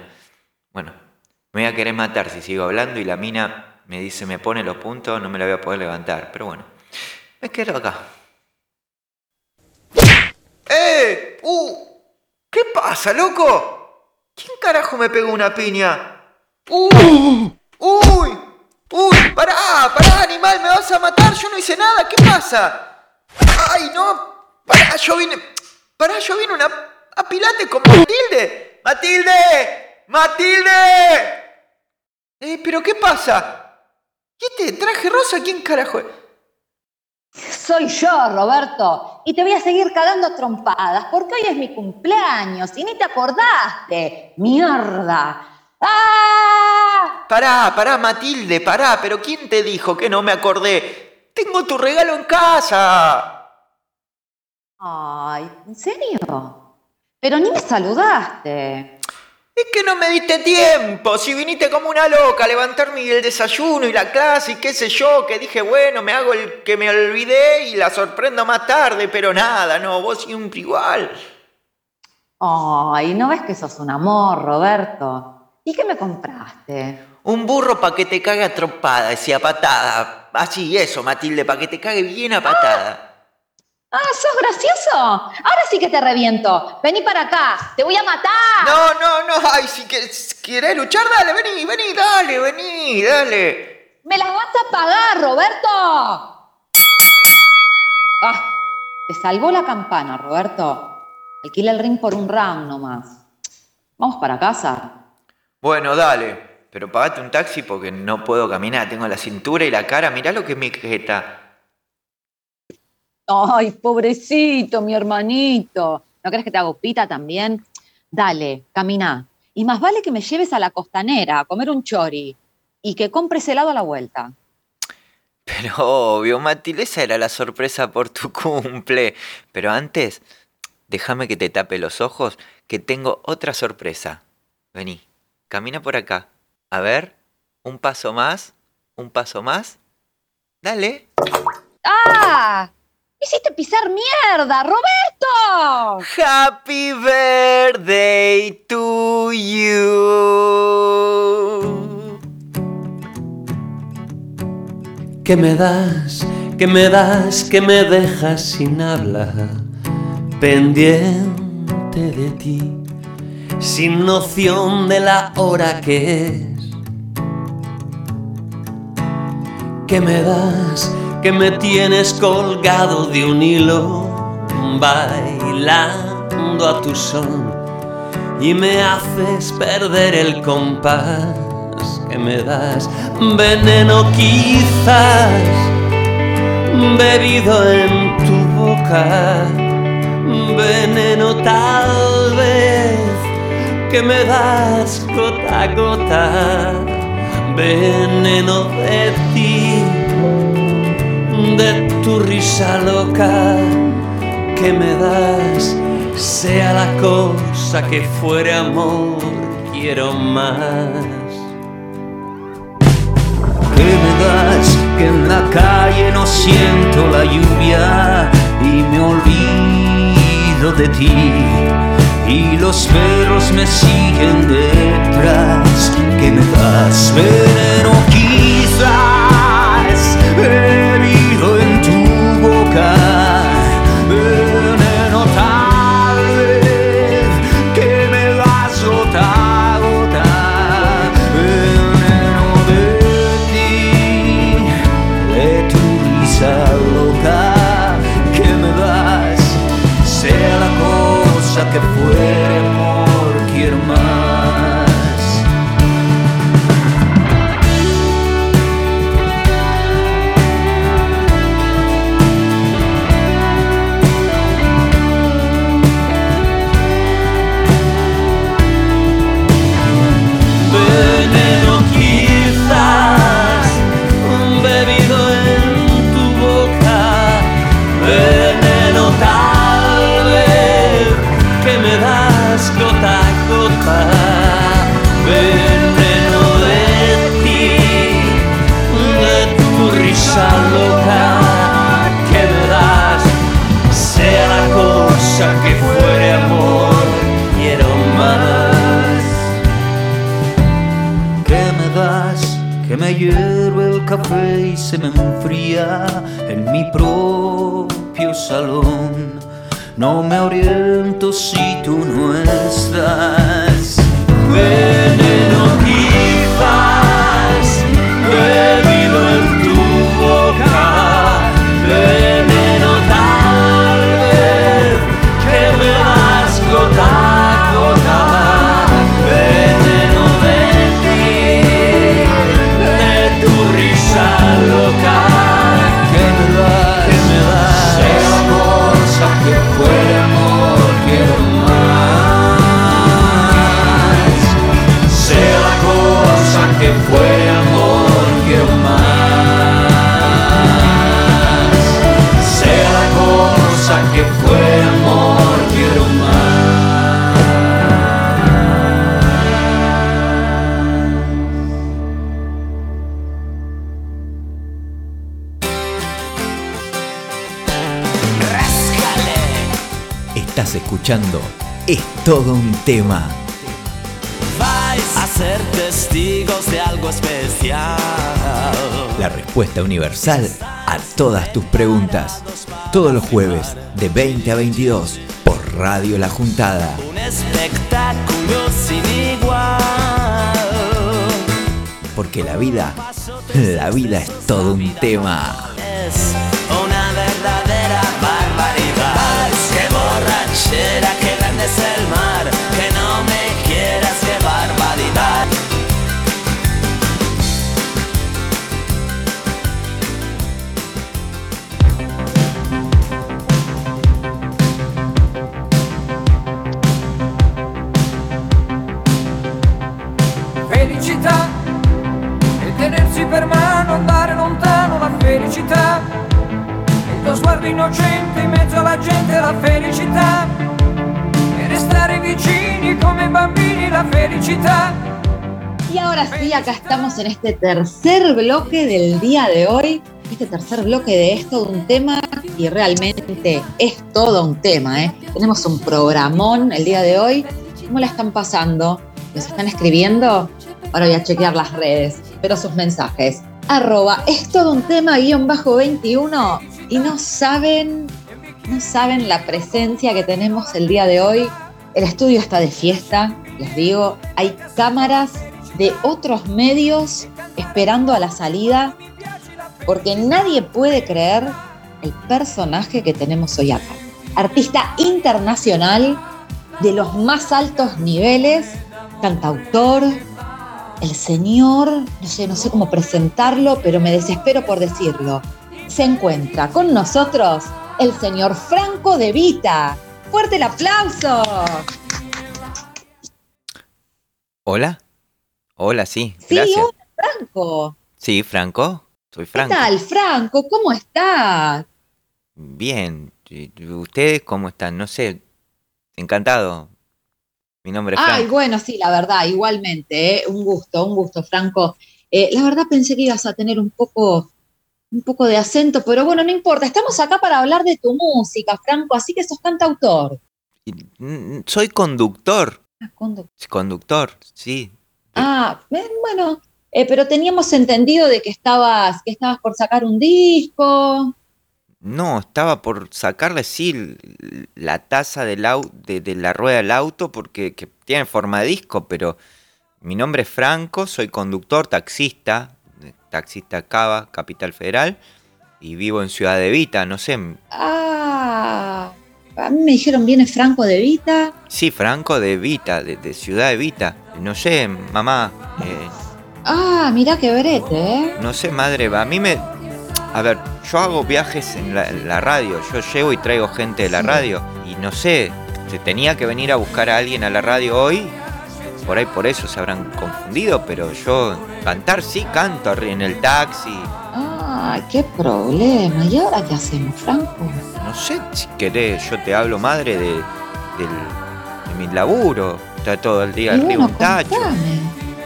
Bueno, me voy a querer matar si sigo hablando y la mina me dice, me pone los puntos, no me la voy a poder levantar. Pero bueno, me quedo acá. ¡Eh! ¡Uh! ¿Qué pasa, loco? ¿Quién carajo me pegó una piña? ¡Uh! ¡Uy! ¡Uy! ¡Pará! ¡Pará, animal! ¿Me vas a matar? Yo no hice nada. ¿Qué pasa? ¡Ay, no! ¡Pará! Yo vine... ¡Pará! Yo vine una ¡Apilate con Matilde! ¡Matilde! ¡Matilde! Eh, ¿pero qué pasa? ¿Y este traje rosa quién carajo es? Soy yo, Roberto, y te voy a seguir cagando a trompadas, porque hoy es mi cumpleaños y ni te acordaste. ¡Mierda! ¡Ah! Pará, pará, Matilde, pará, pero ¿quién te dijo que no me acordé? Tengo tu regalo en casa. Ay, ¿en serio? Pero ni me saludaste. Es que no me diste tiempo, si viniste como una loca a levantarme el desayuno y la clase y qué sé yo, que dije, bueno, me hago el que me olvidé y la sorprendo más tarde, pero nada, no, vos siempre igual. Ay, ¿no ves que sos un amor, Roberto? ¿Y qué me compraste? Un burro para que te cague a trompada, decía patada. Así, eso, Matilde, para que te cague bien a patada. Ah, sos gracioso. Ahora sí que te reviento. Vení para acá. Te voy a matar. No, no, no. Ay, si querés luchar, dale, vení, vení, dale, vení, dale. Me las vas a pagar, Roberto. Ah, te salvó la campana, Roberto. Alquila el ring por un round nomás. Vamos para casa. Bueno, dale. Pero pagate un taxi porque no puedo caminar. Tengo la cintura y la cara. Mirá lo que es mi jeta. Ay, pobrecito, mi hermanito. ¿No crees que te hago pita también? Dale, camina. Y más vale que me lleves a la costanera a comer un chori y que compres helado a la vuelta. Pero obvio, Matilde, esa era la sorpresa por tu cumple. Pero antes, déjame que te tape los ojos, que tengo otra sorpresa. Vení, camina por acá. A ver, un paso más, un paso más. Dale. ¡Ah! ¡Me hiciste pisar mierda, Roberto! Happy birthday to you. ¿Qué me das? ¿Qué me das? ¿Qué me dejas sin habla? Pendiente de ti, sin noción de la hora que es. ¿Qué me das? Que me tienes colgado de un hilo, bailando a tu son y me haces perder el compás que me das. Veneno quizás bebido en tu boca, veneno tal vez que me das gota a gota, veneno de ti de tu risa loca que me das, sea la cosa que fuere amor, quiero más. Que me das que en la calle no siento la lluvia y me olvido de ti. Y los perros me siguen detrás, que me das veneno quizás bebido que fue. Todo un tema. vais a ser testigos de algo especial. La respuesta universal a todas tus preguntas. Todos los jueves de 20 a 22 por Radio La Juntada. Un espectáculo sin igual. Porque la vida, la vida es todo un tema. En este tercer bloque del día de hoy. Este tercer bloque de Es todo un tema y realmente es todo un tema. ¿eh? Tenemos un programón el día de hoy. ¿Cómo la están pasando? ¿Nos están escribiendo? Ahora voy a chequear las redes, pero sus mensajes. Arroba es todo un tema guion bajo 21 y no saben, no saben la presencia que tenemos el día de hoy. El estudio está de fiesta, les digo, hay cámaras de otros medios esperando a la salida porque nadie puede creer el personaje que tenemos hoy acá. Artista internacional de los más altos niveles, cantautor, el señor, no sé, no sé cómo presentarlo, pero me desespero por decirlo. Se encuentra con nosotros el señor Franco De Vita. ¡Fuerte el aplauso! Hola. Hola, sí. Sí, Gracias. hola, Franco. Sí, Franco. Soy ¿Qué Franco. tal, Franco? ¿Cómo estás? Bien. ¿Y ¿Ustedes cómo están? No sé. Encantado. Mi nombre es Ay, Franco. bueno, sí, la verdad, igualmente, ¿eh? un gusto, un gusto, Franco. Eh, la verdad pensé que ibas a tener un poco, un poco de acento, pero bueno, no importa. Estamos acá para hablar de tu música, Franco, así que sos cantautor. Mm, Soy conductor. Ah, condu- Conductor, sí. Ah, eh, bueno, eh, pero teníamos entendido de que estabas, que estabas por sacar un disco. No, estaba por sacarle, sí, la taza del au- de, de la rueda del auto porque que tiene forma de disco, pero mi nombre es Franco, soy conductor, taxista, eh, taxista Cava, Capital Federal, y vivo en Ciudad de Vita, no sé, Ah, A mí me dijeron, viene Franco de Vita. Sí, Franco de Vita, de, de Ciudad de Vita. No sé, mamá. eh, Ah, mirá qué brete, ¿eh? no sé, madre. A mí me. A ver, yo hago viajes en la, en la radio. Yo llego y traigo gente de la Sí. radio. Y no sé, se tenía que venir a buscar a alguien a la radio hoy. Por ahí por eso se habrán confundido, pero yo cantar sí canto en el taxi. Ah, qué problema. ¿Y ahora qué hacemos, Franco? No sé si querés, yo te hablo, madre, de, de mi laburo. Está todo el día arriba bueno, un tacho.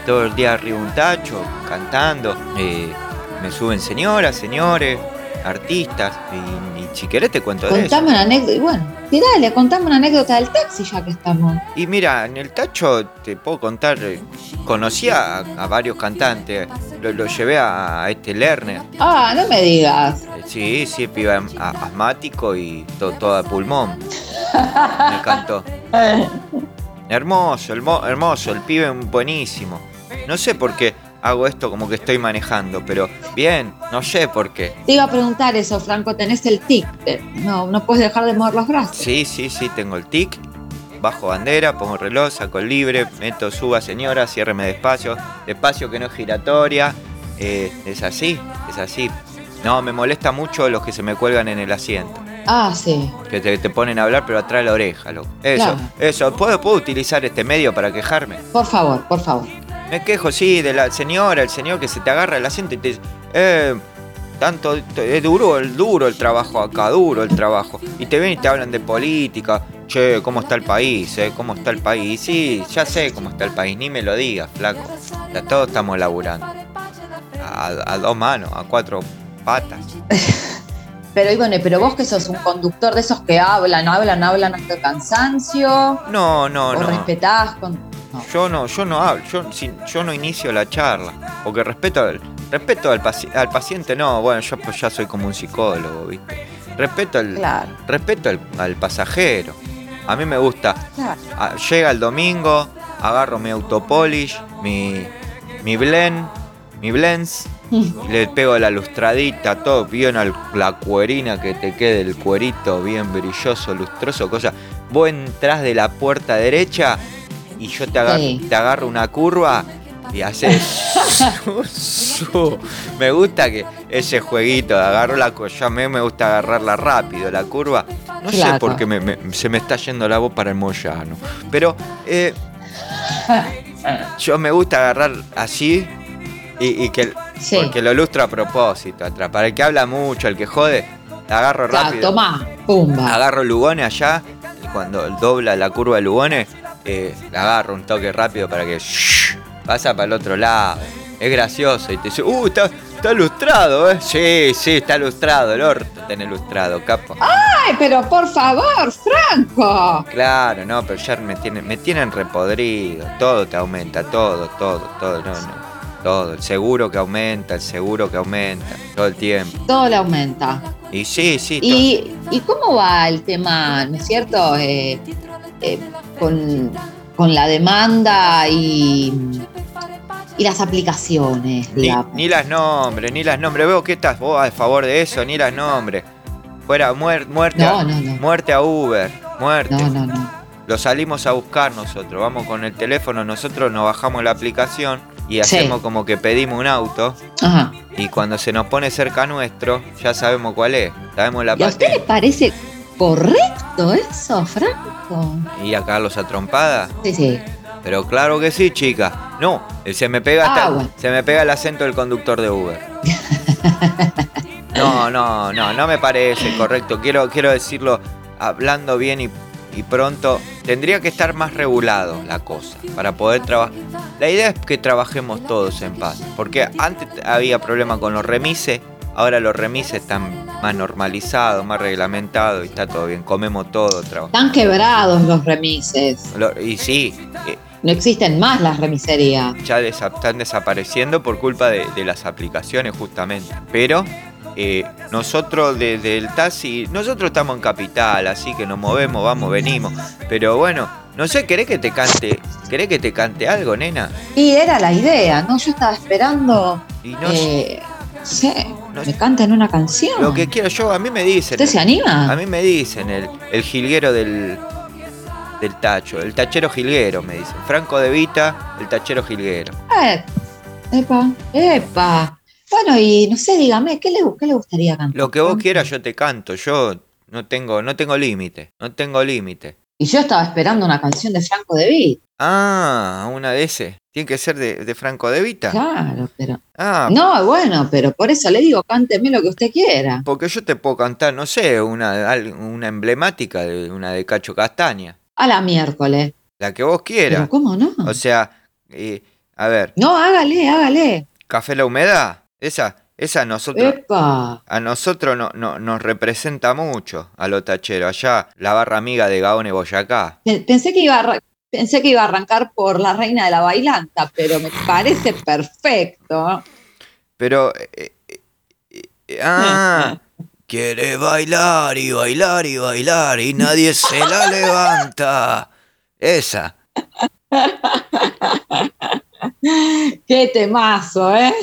todo el día arriba un tacho, cantando. eh, me suben señoras, señores, artistas. Y si querés te cuento de eso. Contame una anécdota. Y bueno, sí, dale, contame una anécdota del taxi ya que estamos. Y mira, en el tacho te puedo contar, eh, conocí a, varios cantantes, lo, lo llevé a, a este Lerner. Ah, no me digas. Eh, Sí, sí, piba am- a- asmático y to- todo a pulmón. Me cantó. Hermoso, hermo- hermoso, el pibe buenísimo. No sé por qué hago esto como que estoy manejando, pero bien, no sé por qué. Te iba a preguntar eso, Franco, tenés el tic. Eh, No, no puedes dejar de mover los brazos. Sí, sí, sí, tengo el tic. Bajo bandera, pongo el reloj, saco el libre, meto suba señora, ciérreme despacio, despacio que no es giratoria. Eh, es así, es así. No, me molesta mucho los que se me cuelgan en el asiento. Ah, sí. Que te, te ponen a hablar pero atrás de la oreja, loco. Eso, Claro. eso. ¿Puedo, ¿Puedo utilizar este medio para quejarme? Por favor, por favor. Me quejo, sí, de la señora, el señor que se te agarra el asiento y te dice, eh, tanto, es duro, el duro el trabajo acá, duro el trabajo. Y te ven y te hablan de política, che, ¿cómo está el país? Eh? ¿Cómo está el país? Y sí, ya sé cómo está el país, ni me lo digas, flaco. Ya todos estamos laburando. A, a dos manos, a cuatro patas. Pero, y bueno, pero vos que sos un conductor de esos que hablan, hablan, hablan hasta el cansancio. No, no, no. respetás con. No. Yo no, yo no hablo, yo, si- yo no inicio la charla, porque respeto al, respeto al, paci- al paciente, no, bueno, yo pues ya soy como un psicólogo, ¿viste? Respeto al, Claro, respeto al, al pasajero. A mí me gusta, claro. llega el domingo, agarro mi autopolish, mi, mi blend, mi blends, le pego la lustradita, todo bien al, la cuerina que te quede el cuerito bien brilloso, lustroso, cosa. Vos entras de la puerta derecha y yo te agarro, Sí. te agarro una curva y haces. me gusta que ese jueguito de agarro la curva, a mí me gusta agarrarla rápido, la curva. No sé por qué me- me- se me está yendo la voz para el Moyano. Pero eh, yo me gusta agarrar así y, y que Sí. porque lo lustro a propósito atrás. Para el que habla mucho, el que jode, agarro Claro, rápido. tomá, pumba. Agarro Lugones allá, cuando dobla la curva de Lugones, eh, le agarro un toque rápido para que shh, pasa para el otro lado. Es gracioso y te dice, uh, está, está lustrado, ¿eh? Sí, sí, está lustrado, el orto tiene lustrado, capo. Ay, pero por favor, Franco. Claro, no, pero ya me tienen, me tienen repodrido. Todo te aumenta, todo, todo, todo, no, no. Todo, el seguro que aumenta, el seguro que aumenta, todo el tiempo. Todo le aumenta. Y sí, sí, ¿Y, ¿Y cómo va el tema, no es cierto? Eh, eh, con, con la demanda y, y las aplicaciones, ni, las nombres, ni las nombres. Veo que estás vos a favor de eso, ni las nombres. Fuera, muer- muerte, No, a, no, no. muerte a Uber, muerte. No, no, no. Lo salimos a buscar nosotros, vamos con el teléfono, nosotros nos bajamos la aplicación y Sí. hacemos como que pedimos un auto. Ajá. Y cuando se nos pone cerca nuestro, ya sabemos cuál es. Sabemos la ¿Y a usted le parece correcto eso, Franco? ¿Y a cagarlos a trompada? Sí, sí. Pero claro que sí, chica. No, eh, se me pega hasta Ah, bueno. se me pega el acento del conductor de Uber. No, no, no, no me parece correcto. Quiero, quiero decirlo hablando bien y, y pronto. Tendría que estar más regulado la cosa para poder trabajar. La idea es que trabajemos todos en paz. Porque antes había problema con los remises. Ahora los remises están más normalizados, más reglamentados y está todo bien. Comemos todo, trabajamos. Están quebrados los remises. Lo- Y sí, eh, No existen más las remiserías. ya desa- están desapareciendo por culpa de, de las aplicaciones justamente. Pero eh, nosotros desde el taxi, nosotros estamos en capital, así que nos movemos, vamos, venimos. Pero bueno, no sé, ¿querés que te cante, querés que te cante algo, nena? Y era la idea, ¿no? Yo estaba esperando Y no eh, Sí, No me canten una canción. Lo que quiero yo, a mí me dicen. ¿Usted se anima? A mí me dicen el, el jilguero del, del tacho, el tachero jilguero, me dicen. Franco de Vita, el tachero jilguero. Eh, epa, epa. Bueno, y no sé, dígame, ¿qué le, qué le gustaría cantar? Lo que vos quieras yo te canto, yo no tengo, no tengo límite, no tengo límite. Y yo estaba esperando una canción de Franco de Viz. Ah, una de ese. Tiene que ser de, de Franco de Vita. Claro, pero. Ah, No, bueno, pero por eso le digo, cánteme lo que usted quiera. porque yo te puedo cantar, no sé, una, una emblemática de una de Cacho Castaña. A la miércoles. La que vos quieras. Pero ¿cómo no? O sea, eh, a ver, No, hágale, hágale. Café La Humedad, esa, esa a nosotros, Epa. a nosotros no, no- nos representa mucho, a los tacheros. Allá, la barra amiga de Gaone Boyacá. Pe- Pensé que iba a, pensé que iba a arrancar por la reina de la bailanta, pero me parece perfecto. Pero, eh, eh, eh, ah, quiere bailar y bailar y bailar y nadie se la levanta. Esa. Qué temazo, ¿eh?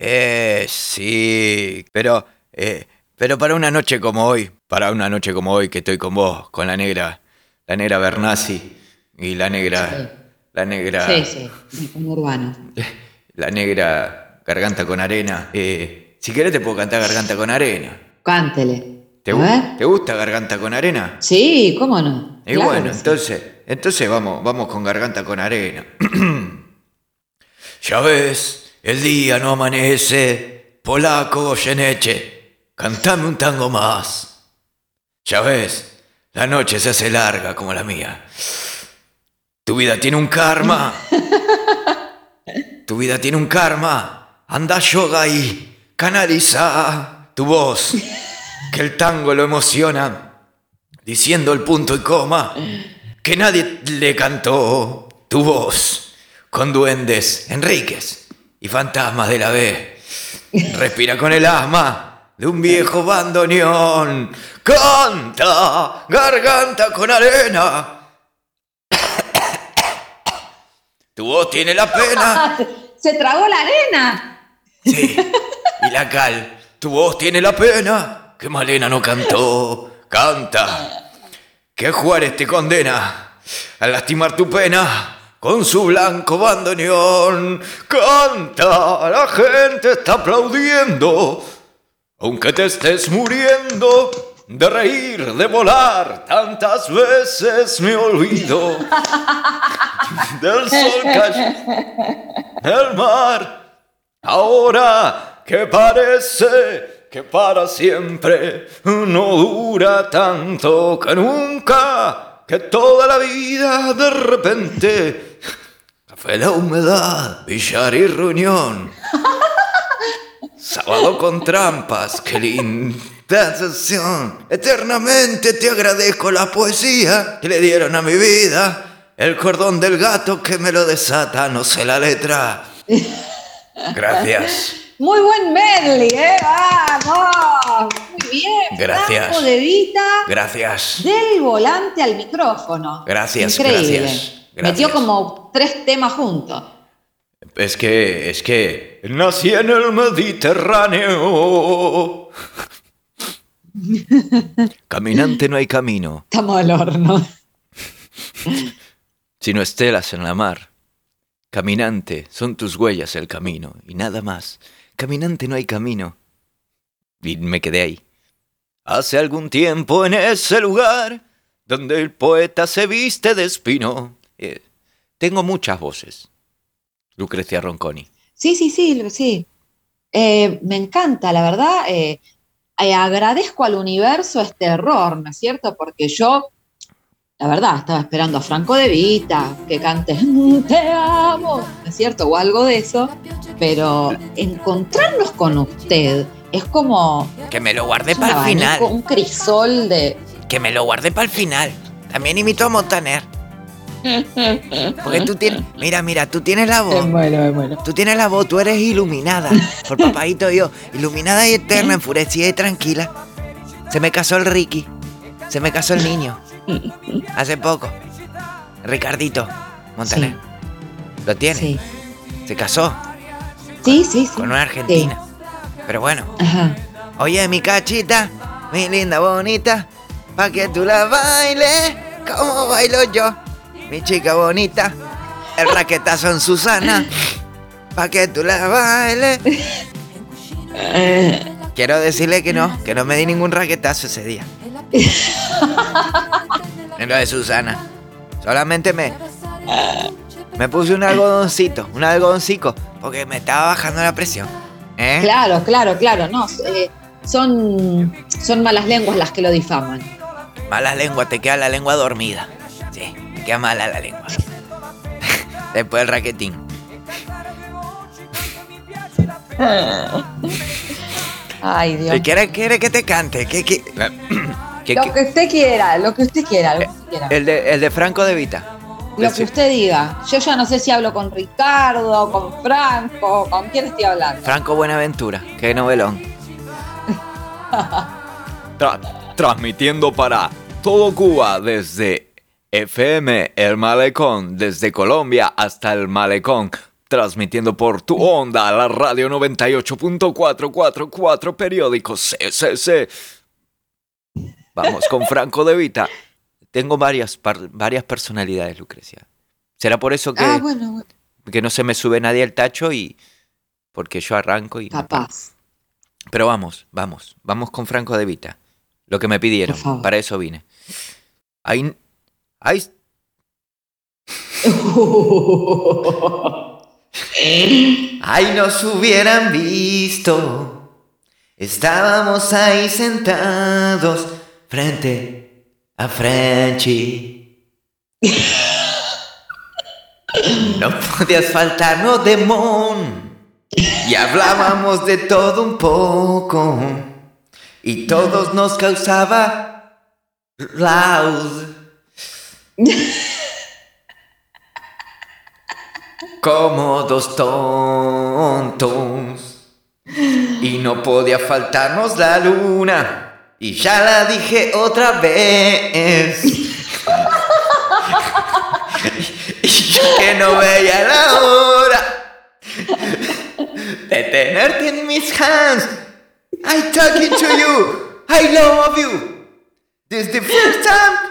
Eh, sí, pero, eh, pero para una noche como hoy, para una noche como hoy que estoy con vos, con la negra, la negra Bernasi y la negra, la negra, Sí, sí, como urbano. la negra Garganta con Arena. Eh, si querés te puedo cantar Garganta con Arena. Cántele. ¿Te, a gu- ver. ¿te gusta Garganta con Arena? Sí, cómo no. Y Claro bueno, sí. entonces, entonces vamos, vamos con garganta con arena. ya ves, el día no amanece, polaco Goyeneche, cantame un tango más. Ya ves, la noche se hace larga como la mía. Tu vida tiene un karma. Tu vida tiene un karma. Anda yoga y canaliza tu voz, que el tango lo emociona diciendo el punto y coma que nadie le cantó tu voz con duendes Enríquez y fantasmas de la B. Respira con el asma de un viejo bandoneón. Canta, garganta con arena. Tu voz tiene la pena. Se tragó la arena. Sí, y la cal. Tu voz tiene la pena que Malena no cantó. Canta. Que Juárez te condena a lastimar tu pena con su blanco bandoneón. Canta, la gente está aplaudiendo. Aunque te estés muriendo de reír, de volar, tantas veces me olvido del sol cayendo el mar. Ahora que parece que para siempre no dura tanto que nunca, que toda la vida de repente. Café la humedad, billar y reunión. Sábado con trampas, qué linda sesión. Eternamente te agradezco la poesía que le dieron a mi vida. El cordón del gato que me lo desata, no sé la letra. Gracias. Muy buen medley, ¿eh? ¡Vamos! Muy bien. Gracias. De Gracias. del volante al micrófono. Gracias, Increíble. gracias, gracias. Metió como tres temas juntos. Es que, es que nací en el Mediterráneo. Caminante no hay camino, Estamos al horno. sino estelas en la mar. Caminante, son tus huellas el camino, y nada más. Caminante no hay camino. Y me quedé ahí. Hace algún tiempo en ese lugar, donde el poeta se viste de espino. Eh, tengo muchas voces. Lucrecia Ronconi. Sí, sí, sí, sí. Eh, me encanta, la verdad. eh, agradezco al universo este error, ¿no es cierto? Porque yo, la verdad, estaba esperando a Franco de Vita que cante Te amo, ¿no es cierto? O algo de eso. Pero encontrarnos con usted es como Que me lo guardé un abanico, un crisol de. Que me lo guardé para el final. También imito a Montaner. Porque tú tienes. Mira, mira, tú tienes la voz. bueno, me muero. Tú tienes la voz, tú eres iluminada. Por papadito Dios. Iluminada y eterna, enfurecida y tranquila. Se me casó el Ricky. Se me casó el niño. Hace poco. Ricardito Montaner. ¿Lo tiene? Sí, Se casó sí, sí. sí. con una argentina. Pero bueno, Ajá. oye mi cachita, mi linda bonita, pa' que tú la bailes, como bailo yo, mi chica bonita, el raquetazo en Susana, pa' que tú la bailes. Quiero decirle que no, que no me di ningún raquetazo ese día. En lo de Susana. Solamente me. Me puse un algodoncito, un algodoncico, porque me estaba bajando la presión. ¿Eh? Claro, claro, claro. No, eh, son, son malas lenguas las que lo difaman. Mala lengua, te queda la lengua dormida. Queda mala la lengua. Después del raquetín. Ay, Dios. ¿Quiere, quiere que te cante? ¿Qué, qué? ¿Qué- Lo que usted quiera, lo que usted quiera, lo que usted quiera. El, de, el de Franco de Vita. Lo que usted diga. Yo ya no sé si hablo con Ricardo, con Franco, con quién estoy hablando. Franco Buenaventura, qué novelón. Tra- transmitiendo para todo Cuba desde FM El Malecón, desde Colombia hasta el Malecón. Transmitiendo por tu onda, la radio 98.444 periódico CCC. Vamos con Franco De Vita. Tengo varias, varias personalidades, Lucrecia. ¿Será por eso que, Ah, bueno, bueno, que no se me sube nadie al tacho y porque yo arranco y... capaz. Pero vamos, vamos, vamos con Franco de Vita. Lo que me pidieron, para eso vine. Ay, ay, ay, nos hubieran visto. Estábamos ahí sentados frente a Frenchy. No podías faltarnos de mon. Y hablábamos de todo un poco. Y todos nos causaba loud. Como dos tontos. Y no podía faltarnos la luna. Y ya la dije otra vez. y yo que no veía la hora de tenerte en mis hands. I talking to you. I love you. This is the first time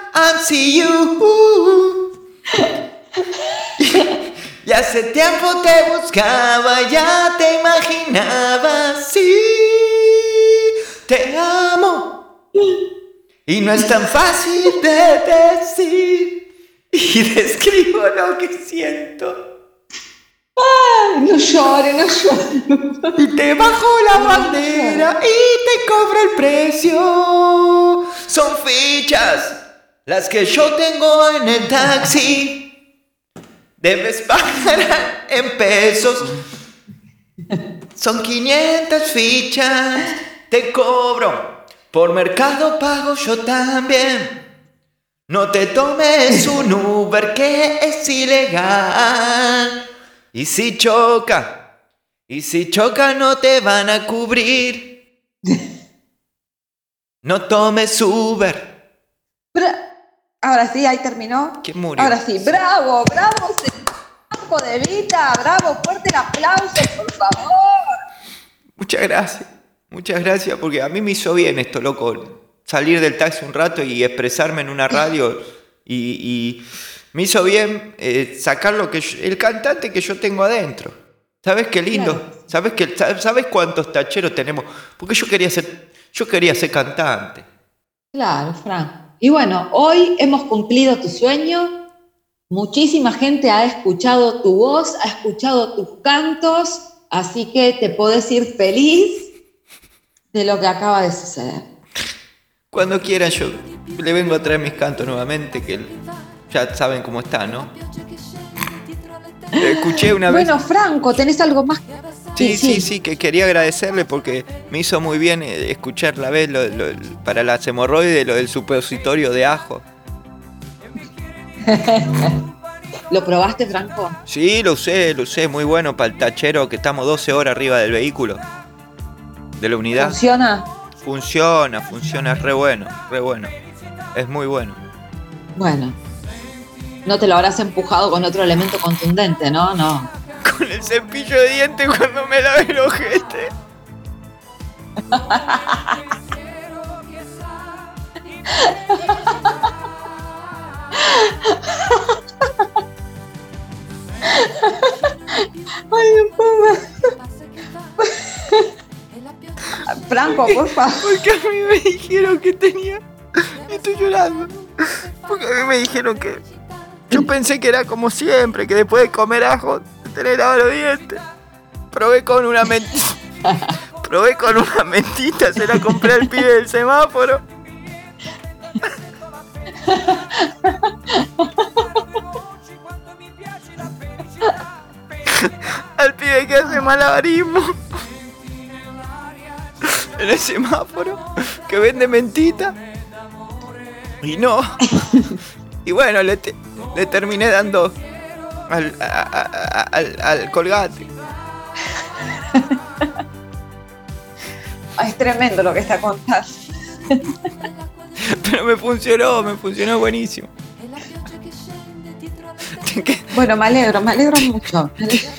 you. Y hace tiempo te buscaba, ya te imaginaba, sí, te amo. Y no es tan fácil de decir. Y describo lo que siento. No llore, no llore. Y te bajo la bandera y te cobro el precio. Son fichas las que yo tengo en el taxi. Debes pagar en pesos. Son 500 fichas. Te cobro. Por mercado pago yo también. No te tomes un Uber que es ilegal. Y si choca, y si choca no te van a cubrir. No tomes Uber. Ahora sí, ahí terminó. ¿Quién murió? Ahora sí, bravo, bravo, Franco de Vita, bravo, fuerte el aplauso, por favor. Muchas gracias. Muchas gracias porque a mí me hizo bien esto, loco. Salir del taxi un rato y expresarme en una radio y, y me hizo bien eh, sacar lo que yo- el cantante que yo tengo adentro. ¿Sabes qué lindo? Claro. ¿Sabes qué, sa- ¿Sabes cuántos tacheros tenemos? Porque yo quería ser, yo quería ser cantante. Claro, Fran. Y bueno, hoy hemos cumplido tu sueño. Muchísima gente ha escuchado tu voz, ha escuchado tus cantos, así que te podés ir feliz de lo que acaba de suceder. Cuando quieran yo le vengo a traer mis cantos nuevamente, que ya saben cómo está, ¿no? Escuché una vez... Bueno, Franco, ¿tenés algo más? Sí, sí, sí, que quería agradecerle porque me hizo muy bien eh, escuchar la vez lo- lo- para las hemorroides lo del supositorio de ajo. ¿Lo probaste, Franco? Sí, lo usé, lo usé, muy bueno para el tachero que estamos 12 horas arriba del vehículo, de la unidad. ¿Funciona? Funciona, funciona, es re bueno, re bueno. Es muy bueno. Bueno. No te lo habrás empujado con otro elemento contundente, ¿no? No. Con el cepillo de dientes cuando me lavé el ojete. Ay. Franco, por favor. Porque a mí me dijeron que tenía. Estoy llorando. Porque a mí me dijeron que. Yo pensé que era como siempre, que después de comer ajo, te tenés lavado los dientes. Probé con una mentira. Probé con una mentita, se la compré al pibe del semáforo. al pibe que hace malabarismo. En el semáforo, que vende mentita. Y no. Y bueno, le, te- le terminé dando al, a- a- a- al, al colgate. Es tremendo lo que está contando. Pero me funcionó, me funcionó buenísimo. Bueno, me alegro, me alegro mucho. Me alegro.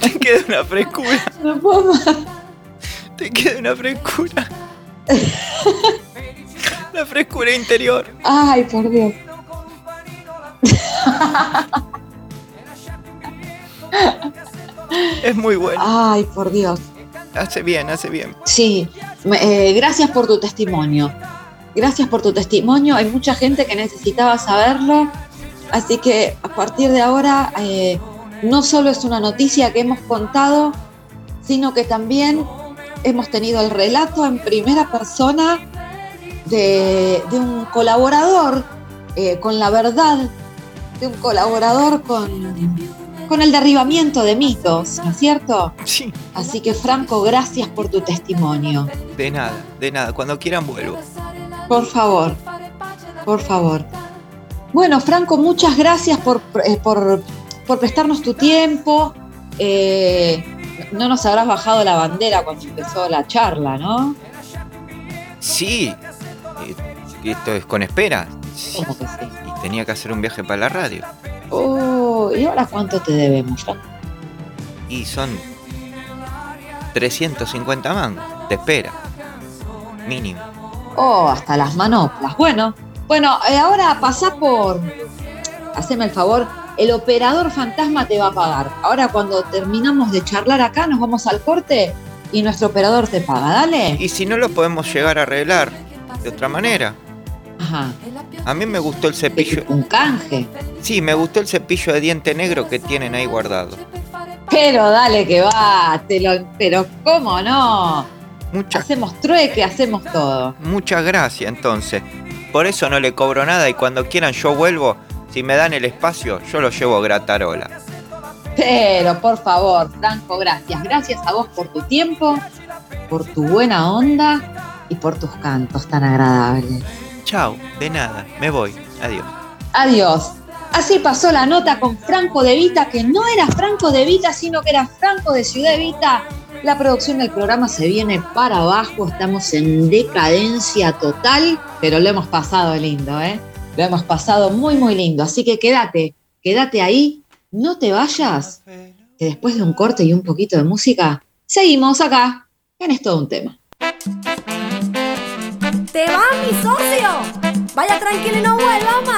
te queda una frescura, No puedo más. te queda una frescura. La frescura interior. Ay, por Dios. Es muy bueno. Ay, por Dios. Hace bien, hace bien. Sí, eh, gracias por tu testimonio. Gracias por tu testimonio. Hay mucha gente que necesitaba saberlo. Así que a partir de ahora, eh, no solo es una noticia que hemos contado, sino que también hemos tenido el relato en primera persona de, de un colaborador eh, con la verdad, de un colaborador con, con el derribamiento de mitos, ¿no es cierto? Sí, Así que Franco, gracias por tu testimonio. de nada, de nada. Cuando quieran vuelvo. Por favor, por favor. Bueno, Franco, muchas gracias por, eh, por, por prestarnos tu tiempo. Eh, no nos habrás bajado la bandera cuando empezó la charla, ¿no? Sí. eh, Esto es con espera. Sí, ¿Cómo que sí? Y tenía que hacer un viaje para la radio. Oh, ¿y ahora cuánto te debemos, Franco? Y son 350 mangos. Te espera. Mínimo. Oh, hasta las manoplas. Bueno, bueno, eh, ahora pasá por. Haceme el favor. El operador fantasma te va a pagar. Ahora cuando terminamos de charlar acá, nos vamos al corte y nuestro operador te paga. Dale. Y si no lo podemos llegar a arreglar de otra manera. Ajá. A mí me gustó el cepillo. Un canje. Sí, me gustó el cepillo de diente negro que tienen ahí guardado. Pero dale que va, te lo, pero cómo no. Muchas, Hacemos trueque, hacemos todo. muchas gracias entonces. Por eso no le cobro nada y cuando quieran yo vuelvo. Si me dan el espacio, yo lo llevo gratarola. Pero por favor, Franco, gracias. Gracias a vos por tu tiempo, por tu buena onda y por tus cantos tan agradables. Chao, de nada, me voy. Adiós. Adiós. Así pasó la nota con Franco de Vita, que no era Franco de Vita, sino que era Franco de Ciudad Evita. La producción del programa se viene para abajo, estamos en decadencia total, pero lo hemos pasado lindo, ¿eh? Lo hemos pasado muy, muy lindo. Así que quédate, quédate ahí, no te vayas, que después de un corte y un poquito de música, seguimos acá, en Es Todo un Tema. ¡Te va, mi socio! Vaya tranquilo y no vuelva más.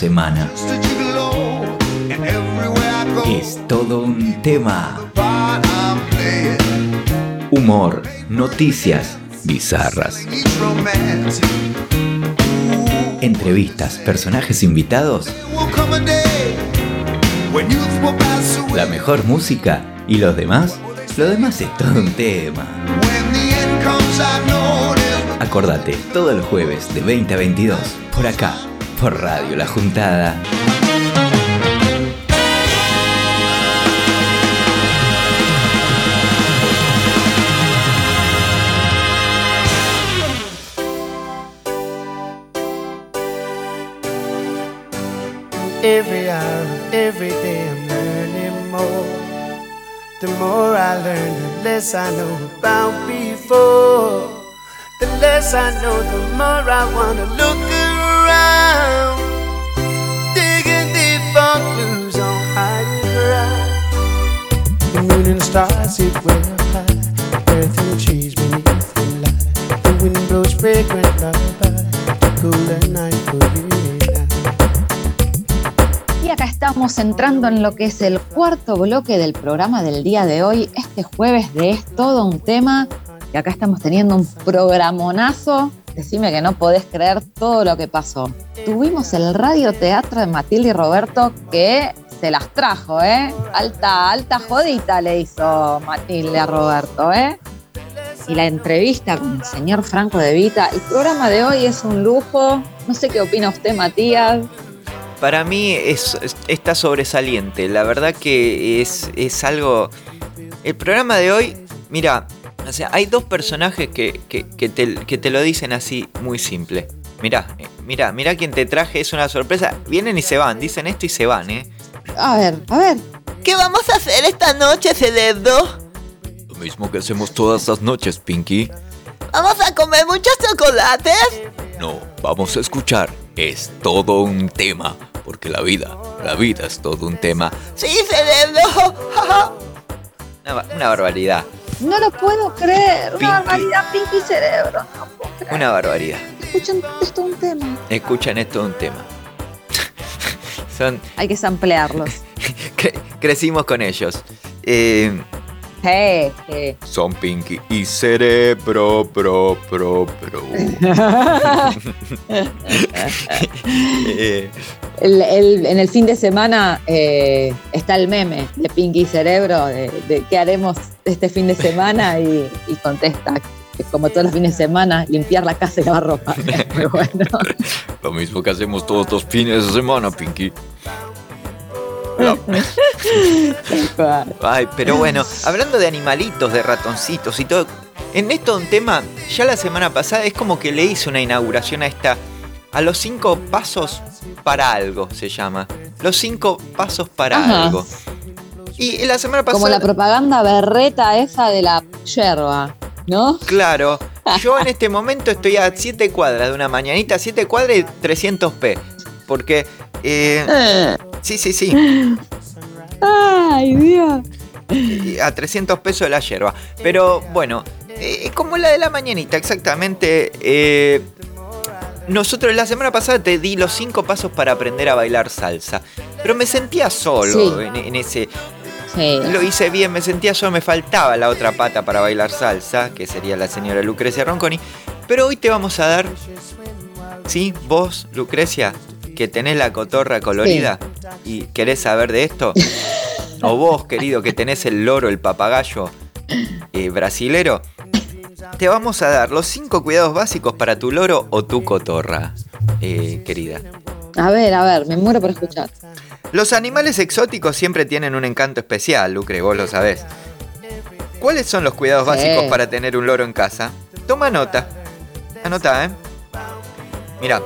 Semana. Es todo un tema. Humor, noticias bizarras, entrevistas, personajes invitados, la mejor música y los demás. Lo demás es todo un tema. Acordate, todos los jueves de 20 a 22, por acá, por Radio La Juntada. Every hour, every day I'm learning more. The more I learn, the less I know about before. The less I know, the more I wanna look around. Digging deep for clues on ground. The moon and the stars sit high. Earth and the trees beneath the light. The wind blows fragrant lullaby. The cooler night for you and I. Y acá estamos entrando en lo que es el cuarto bloque del programa del día de hoy, este jueves de Es todo un tema. Y acá estamos teniendo un programonazo. Decime que no podés creer todo lo que pasó. Tuvimos el radioteatro de Matilde y Roberto que se las trajo, ¿eh? Alta, alta jodita le hizo Matilde a Roberto, ¿eh? Y la entrevista con el señor Franco de Vita. El programa de hoy es un lujo. No sé qué opina usted, Matías. Para mí es, es- está sobresaliente. La verdad que es, es algo. El programa de hoy, mira, o sea, hay dos personajes que, que- que te, que te lo dicen así muy simple. Mira, eh, mira, mira quién te traje, es una sorpresa. Vienen y se van, dicen esto y se van, ¿eh? A ver, a ver. ¿Qué vamos a hacer esta noche, cerebro? Lo mismo que hacemos todas las noches, Pinky. ¿Vamos a comer muchos chocolates? No, vamos a escuchar. Es todo un tema. Porque la vida, la vida es todo un tema. Sí, cerebro. Una, una barbaridad. No lo puedo creer. Pinky. Una barbaridad, Pinky Cerebro. No puedo creer. Una barbaridad. Escuchan esto un tema. Escuchan esto un tema. Son, Hay que samplearlos. cre- crecimos con ellos. Eh, Son Pinky y Cerebro, pro, pro, pro. Eh, El- el- en el fin de semana eh, está el meme de Pinky Cerebro de, de qué haremos este fin de semana y, y contesta que como todos los fines de semana limpiar la casa y lavar ropa. Es muy bueno. lo mismo que hacemos todos los fines de semana, Pinky. Ay, pero bueno, hablando de animalitos, de ratoncitos y todo, en esto un tema, ya la semana pasada es como que le hice una inauguración a esta, a los cinco pasos para algo se llama. Los cinco pasos para Ajá. algo. Y la semana pasada... Como la propaganda berreta esa de la yerba, ¿no? Claro, yo en este momento estoy a 7 cuadras de una mañanita, 7 cuadras y 300p. Porque, eh, sí, sí, sí, Ay, Dios. a 300 pesos de la yerba. Pero bueno, eh, como la de la mañanita, exactamente. eh, nosotros la semana pasada te di los 5 pasos para aprender a bailar salsa. Pero me sentía solo Sí. en, en ese. Sí. Lo hice bien, me sentía solo, me faltaba la otra pata para bailar salsa, que sería la señora Lucrecia Ronconi. Pero hoy te vamos a dar, sí, vos, Lucrecia, que tenés la cotorra colorida y querés saber de esto. o vos, querido, que tenés el loro, el papagayo eh, brasilero. Te vamos a dar los cinco cuidados básicos para tu loro o tu cotorra, eh, querida. A ver, a ver, me muero por escuchar. Los animales exóticos siempre tienen un encanto especial, Lucre, vos lo sabés. ¿Cuáles son los cuidados Sí. básicos para tener un loro en casa? Toma nota. Anota, ¿eh? Mira,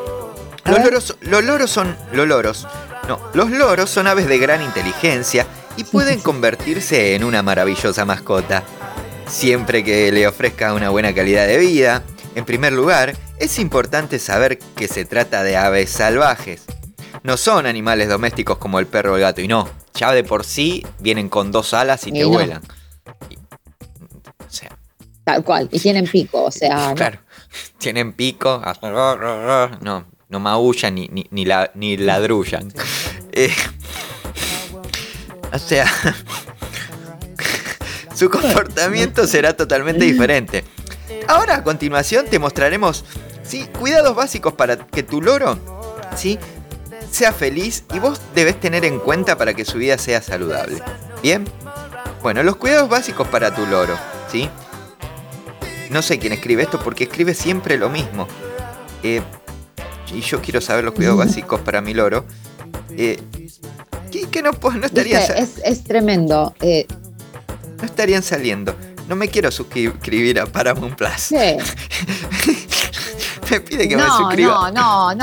los loros, los loros son. Los loros. No, los loros son aves de gran inteligencia y pueden convertirse en una maravillosa mascota. Siempre que le ofrezca una buena calidad de vida, en primer lugar, es importante saber que se trata de aves salvajes. No son animales domésticos como el perro o el gato, y no, ya de por sí vienen con dos alas y te no. vuelan. Y- o sea, Tal cual. Y tienen pico, o sea. Claro. Tienen pico. No, no maullan ni, ni, ni, la, ni ladrullan. Eh, o sea, su comportamiento será totalmente diferente. Ahora a continuación te mostraremos ¿sí? cuidados básicos para que tu loro ¿sí? sea feliz y vos debes tener en cuenta para que su vida sea saludable. ¿Bien? Bueno, los cuidados básicos para tu loro, ¿sí? No sé quién escribe esto porque escribe siempre lo mismo. Eh, y yo quiero saber los cuidados básicos para mi loro. Eh, que no, no, estarían, Viste, es, es tremendo. Eh, no estarían saliendo. No me quiero suscribir a Paramount Plus. sí. me pide que me No, suscriba. no, no,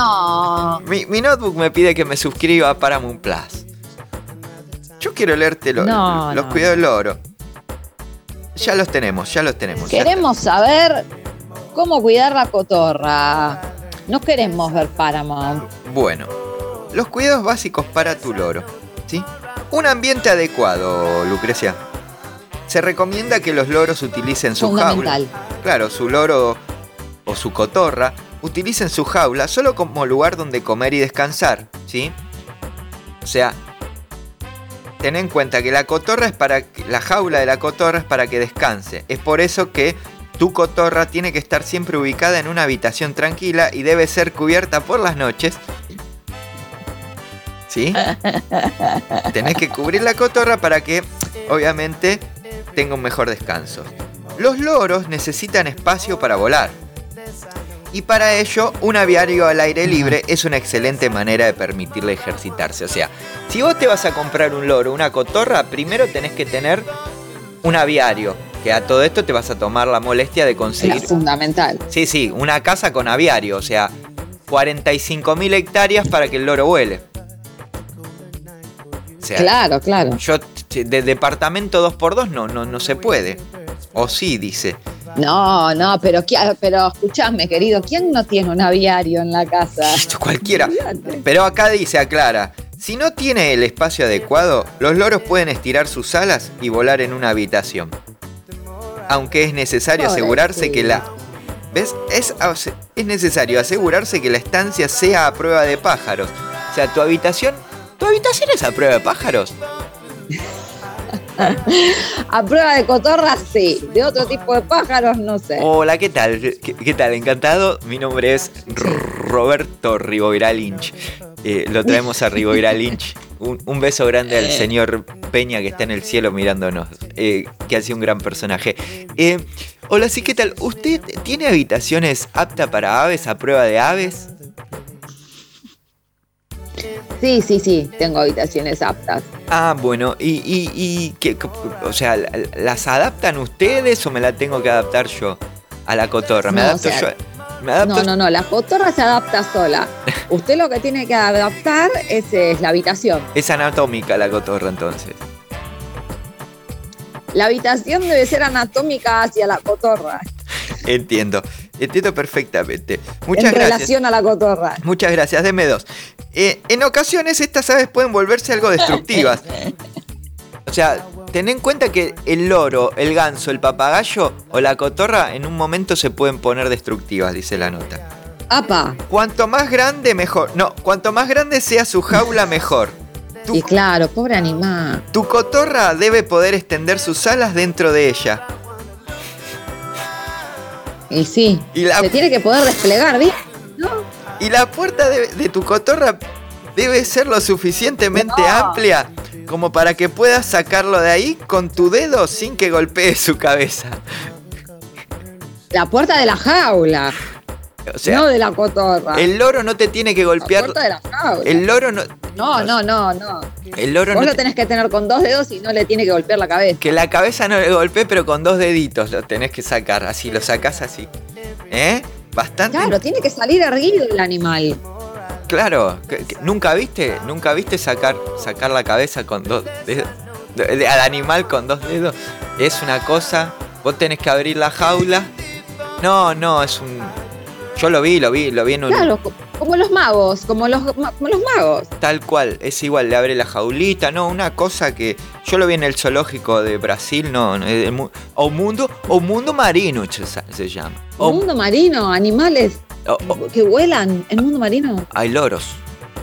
no. Mi, mi notebook me pide que me suscriba a Paramount Plus. Yo quiero leerte lo- No, los no. cuidados del loro. Ya los tenemos, ya los tenemos. Queremos saber cómo cuidar la cotorra. No queremos ver Paramount. Bueno, los cuidados básicos para tu loro, ¿sí? Un ambiente adecuado, Lucrecia. Se recomienda que los loros utilicen su jaula. Claro, su loro o su cotorra utilicen su jaula solo como lugar donde comer y descansar, ¿sí? O sea, ten en cuenta que la cotorra es para que- la jaula de la cotorra es para que descanse. Es por eso que tu cotorra tiene que estar siempre ubicada en una habitación tranquila y debe ser cubierta por las noches. ¿Sí? Tenés que cubrir la cotorra para que, obviamente, tenga un mejor descanso. Los loros necesitan espacio para volar. Y para ello, un aviario al aire libre es una excelente manera de permitirle ejercitarse. O sea, si vos te vas a comprar un loro, una cotorra, primero tenés que tener un aviario. Que a todo esto te vas a tomar la molestia de Es conseguir. fundamental. Sí, sí, una casa con aviario. O sea, 45.000 hectáreas para que el loro vuele. O sea, Claro, claro. yo de departamento 2x2 no, no, no se puede. O sí, dice. No, no, pero, pero escuchame, querido, ¿quién no tiene un aviario en la casa? Esto cualquiera. Pero acá dice, aclara, si no tiene el espacio adecuado, los loros pueden estirar sus alas y volar en una habitación. Aunque es necesario asegurarse que la... ¿Ves? Es, es necesario asegurarse que la estancia sea a prueba de pájaros. O sea, tu habitación... ¿Tu habitación es a prueba de pájaros? A prueba de cotorra, sí. De otro tipo de pájaros, no sé. Hola, ¿qué tal? ¿Qué, qué tal? Encantado. Mi nombre es Roberto Riboira Lynch. Eh, lo traemos a Riboira Lynch. Un, un beso grande al señor Peña que está en el cielo mirándonos, eh, que hace un gran personaje. Eh, hola, sí, ¿qué tal? ¿Usted tiene habitaciones aptas para aves, a prueba de aves? Sí, sí, sí, tengo habitaciones aptas. Ah, bueno, y, y, y ¿qué- o sea, ¿las adaptan ustedes o me la tengo que adaptar yo a la cotorra? ¿Me No, o adapto sea, yo? ¿Me adapto No, no, no, la cotorra se adapta sola. Usted lo que tiene que adaptar es, es la habitación. Es anatómica la cotorra entonces. La habitación debe ser anatómica hacia la cotorra. Entiendo, entiendo perfectamente. Muchas en gracias. relación a la cotorra. Muchas gracias, deme dos. Eh, en ocasiones estas aves pueden volverse algo destructivas. O sea, ten en cuenta que el loro, el ganso, el papagayo o la cotorra en un momento se pueden poner destructivas, dice la nota. Apa. Cuanto más grande, mejor. No, cuanto más grande sea su jaula, mejor. Tu, Y claro, pobre animal. tu cotorra debe poder extender sus alas dentro de ella. Y sí, Y la, se tiene que poder desplegar, ¿viste? ¿No? y la puerta de, de tu cotorra debe ser lo suficientemente No. amplia como para que puedas sacarlo de ahí con tu dedo sin que golpee su cabeza. La puerta de la jaula, O sea, no de la cotorra. el loro no te tiene que la golpear. puerta de la jaula. El loro no. No, no, no, no. El loro Vos no lo te- tenés que tener con dos dedos y no le tiene que golpear la cabeza. Que la cabeza no le golpee, pero con dos deditos lo tenés que sacar. Así, lo sacás así. ¿Eh? Bastante. Claro, tiene que salir erguido el animal. Claro, nunca viste, nunca viste sacar, sacar la cabeza con dos al animal con dos dedos. Es una cosa, vos tenés que abrir la jaula. No, no, es un. Yo lo vi, lo vi, lo vi en un. Claro, co- Como los magos, como los, como los magos. Tal cual, es igual, le abre la jaulita, no, una cosa que yo lo vi en el zoológico de Brasil, no, el o mundo, o mundo marino se, llama. O- mundo marino, animales o- o- que vuelan. El mundo marino. hay loros.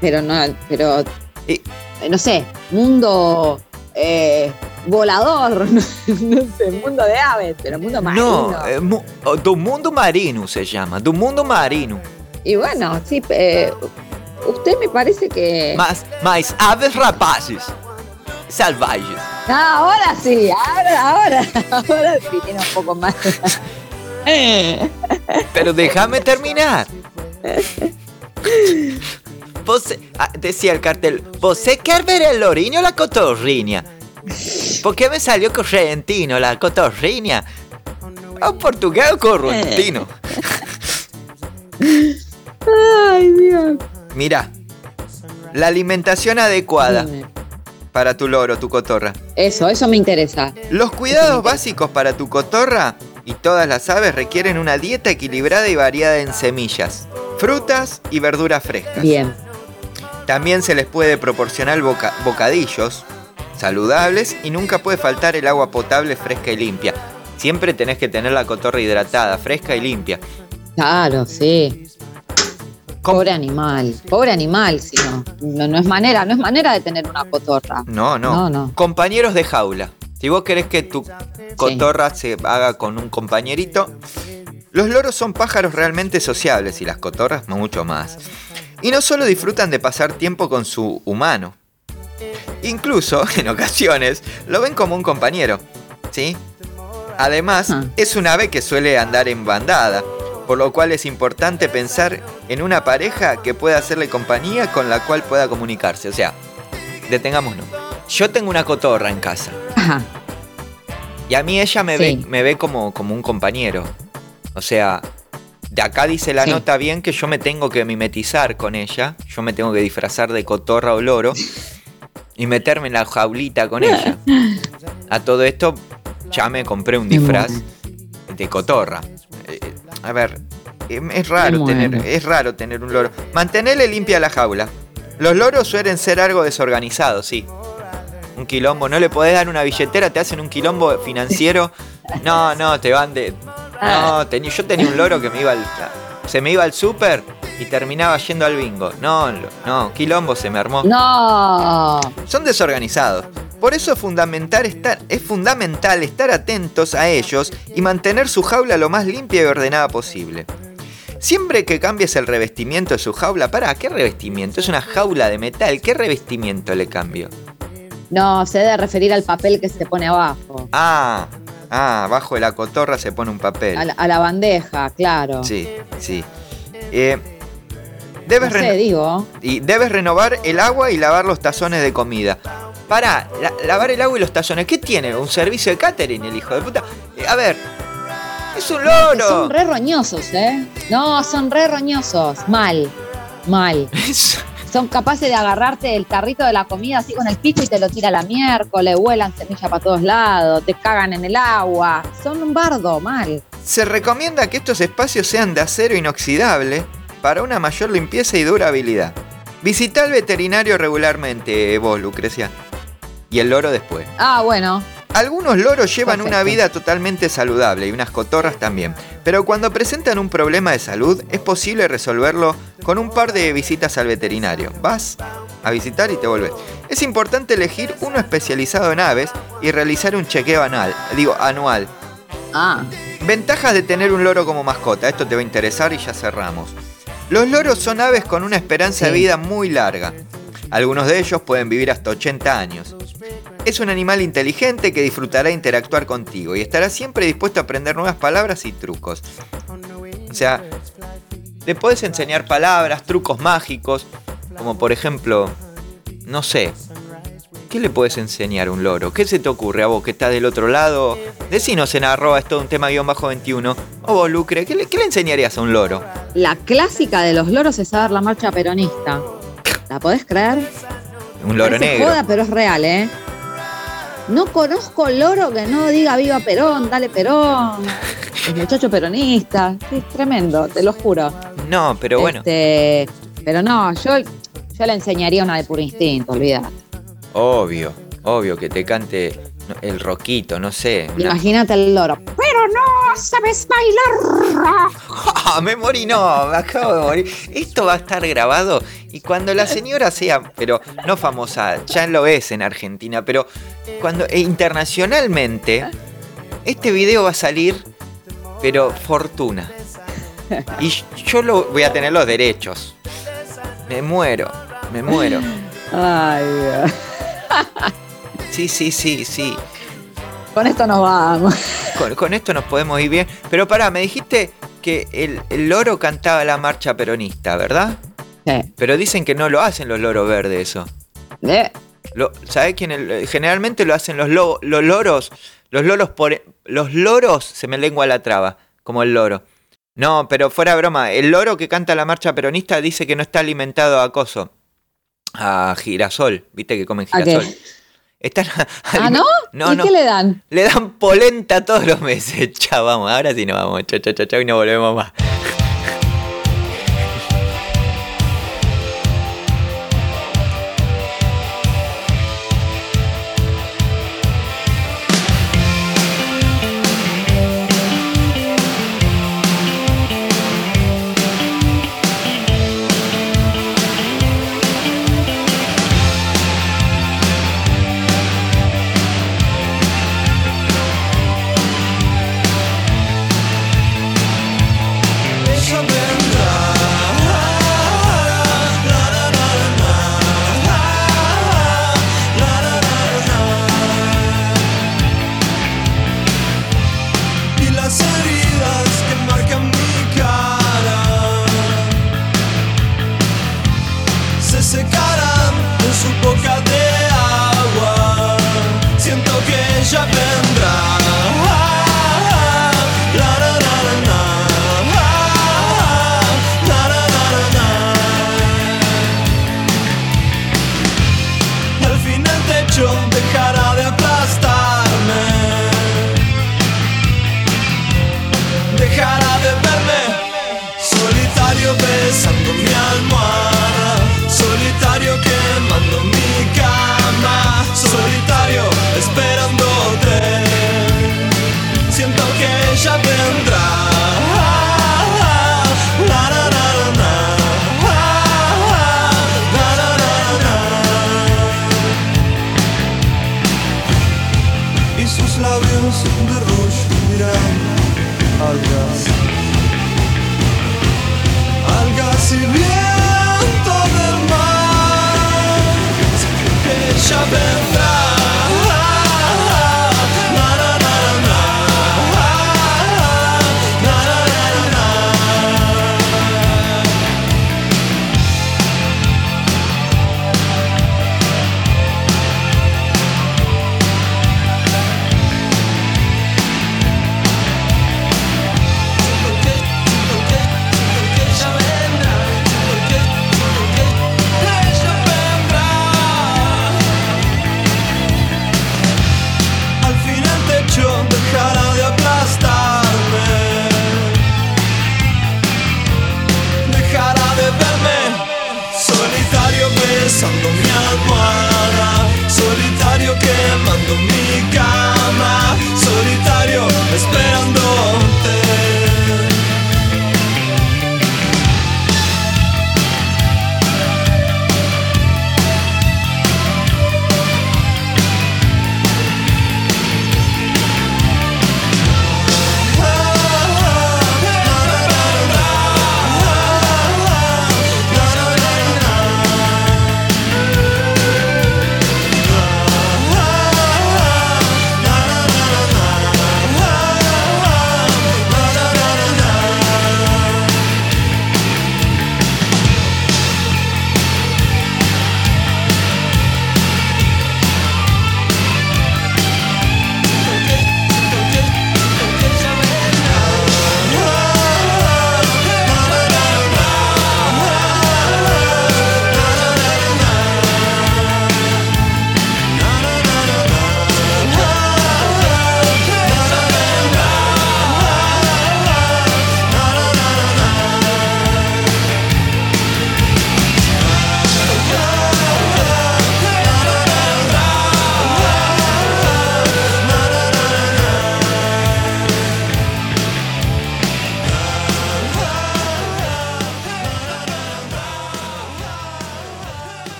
Pero no, pero. Y- eh, no sé, mundo eh, volador. No, sé, mundo de aves, pero mundo marino. No, eh, mu- o do mundo marino se llama, do mundo marino. Y bueno, sí, eh, usted me parece que. Mas, mas aves rapaces, salvajes. Ah, ahora sí, ahora, ahora, ahora sí tiene un poco más. Eh, Pero déjame terminar. Você, ah, decía el cartel, ¿você quer ver el loriño o la cotorriña? ¿Por qué me salió correntino la cotorriña? ¿O portugués o correntino? Ay, Dios. Mira, la alimentación adecuada Dime. para tu loro, tu cotorra. Eso, eso me interesa. Los cuidados básicos para tu cotorra y todas las aves requieren una dieta equilibrada y variada en semillas, frutas y verduras frescas. Bien. También se les puede proporcionar boca- bocadillos saludables y nunca puede faltar el agua potable fresca y limpia. Siempre tenés que tener la cotorra hidratada, fresca y limpia. Claro, sí. Pobre animal, pobre animal, si no, no, no es manera, no es manera de tener una cotorra. No, no. No, no. Compañeros de jaula. Si vos querés que tu cotorra se haga con un compañerito, los loros son pájaros realmente sociables y las cotorras mucho más. Y no solo disfrutan de pasar tiempo con su humano, incluso en ocasiones lo ven como un compañero, ¿sí? Además, Ah. es un ave que suele andar en bandada, por lo cual es importante pensar en una pareja que pueda hacerle compañía con la cual pueda comunicarse. O sea, detengámonos. Yo tengo una cotorra en casa Ajá. y a mí ella me, Sí. ve, me ve como, como un compañero. O sea, de acá dice la Sí. nota bien que yo me tengo que mimetizar con ella, yo me tengo que disfrazar de cotorra o loro y meterme en la jaulita con ella. A todo esto ya me compré un disfraz de cotorra. Eh, a ver, em, es raro tener, es raro tener un loro. Mantenerle limpia la jaula. Los loros suelen ser algo desorganizados, sí. Un quilombo, no le podés dar una billetera, te hacen un quilombo financiero. No, no, te van de. No, teni- yo tenía un loro que me iba al. Se me iba al súper y terminaba yendo al bingo. No, no, quilombo se me armó. No. Son desorganizados. Por eso es fundamental, estar, es fundamental estar atentos a ellos y mantener su jaula lo más limpia y ordenada posible. Siempre que cambies el revestimiento de su jaula, para, ¿qué revestimiento? Es una jaula de metal, ¿qué revestimiento le cambio? No, se debe referir al papel que se pone abajo. Ah, ah, abajo de la cotorra se pone un papel. A la, a la bandeja, claro. Sí, sí. Eh, debes, No sé, reno- digo. y debes renovar el agua y lavar los tazones de comida. Para, lavar el agua y los tazones. ¿Qué tiene? ¿Un servicio de catering, el hijo de puta? Eh, a ver, es un Son loro. re roñosos, ¿eh? No, son re roñosos. Mal, mal. Son capaces de agarrarte el carrito de la comida así con el pico y te lo tira la miércoles, vuelan semilla para todos lados, te cagan en el agua. Son un bardo, mal. Se recomienda que estos espacios sean de acero inoxidable para una mayor limpieza y durabilidad. Visita al veterinario regularmente, vos, Lucrecia. Y el loro después. Ah, bueno. Algunos loros llevan Perfecto. una vida totalmente saludable y unas cotorras también, pero cuando presentan un problema de salud es posible resolverlo con un par de visitas al veterinario. Vas a visitar y te volvés. Es importante elegir uno especializado en aves y realizar un chequeo anual, digo anual. Ah, Ventajas de tener un loro como mascota, esto te va a interesar y ya cerramos. Los loros son aves con una esperanza de vida muy larga. Algunos de ellos pueden vivir hasta 80 años. Es un animal inteligente que disfrutará interactuar contigo y estará siempre dispuesto a aprender nuevas palabras y trucos. O sea, le puedes enseñar palabras, trucos mágicos, como por ejemplo, no sé, ¿qué le puedes enseñar a un loro? ¿Qué se te ocurre a vos que estás del otro lado? Decinos en arroba es todo un tema guion bajo 21. O vos, Lucre, ¿qué le, qué le enseñarías a un loro? la clásica de los loros es saber la marcha peronista. ¿La podés creer? Un loro Parece negro. joda, pero es real, ¿eh? No conozco loro que no diga viva Perón, dale Perón. El muchacho peronista. Sí, es tremendo, te lo juro. No, pero bueno. Este, Pero no, yo, yo le enseñaría una de puro instinto, olvidate. Obvio, obvio que te cante el roquito, no sé. una- Imagínate el loro. Pero no sabes bailar. Ah, me morí, no, me acabo de morir. Esto va a estar grabado y cuando la señora sea, pero no famosa, ya lo es en Argentina, pero cuando e internacionalmente, este video va a salir, pero fortuna. Y yo lo voy a tener los derechos. Me muero, me muero. Ay, Dios. Sí, sí, sí, sí. Con esto nos vamos. Con, con esto nos podemos ir bien. Pero pará, me dijiste que el, el loro cantaba la marcha peronista, ¿verdad? Sí. Pero dicen que no lo hacen los loros verdes eso. Eh, Lo, ¿Sabés quién? el- generalmente lo hacen los, lo- los loros. Los loros por. Los loros se me lengua la traba, como el loro. No, pero fuera broma, el loro que canta la marcha peronista dice que no está alimentado a coso. A girasol, viste que comen ¿A qué? Están ¿Ah, no? No, ¿Y no. qué le dan? Le dan polenta todos los meses. Chao, vamos, ahora sí nos vamos. Chao, chao, chao, chao, y no volvemos más.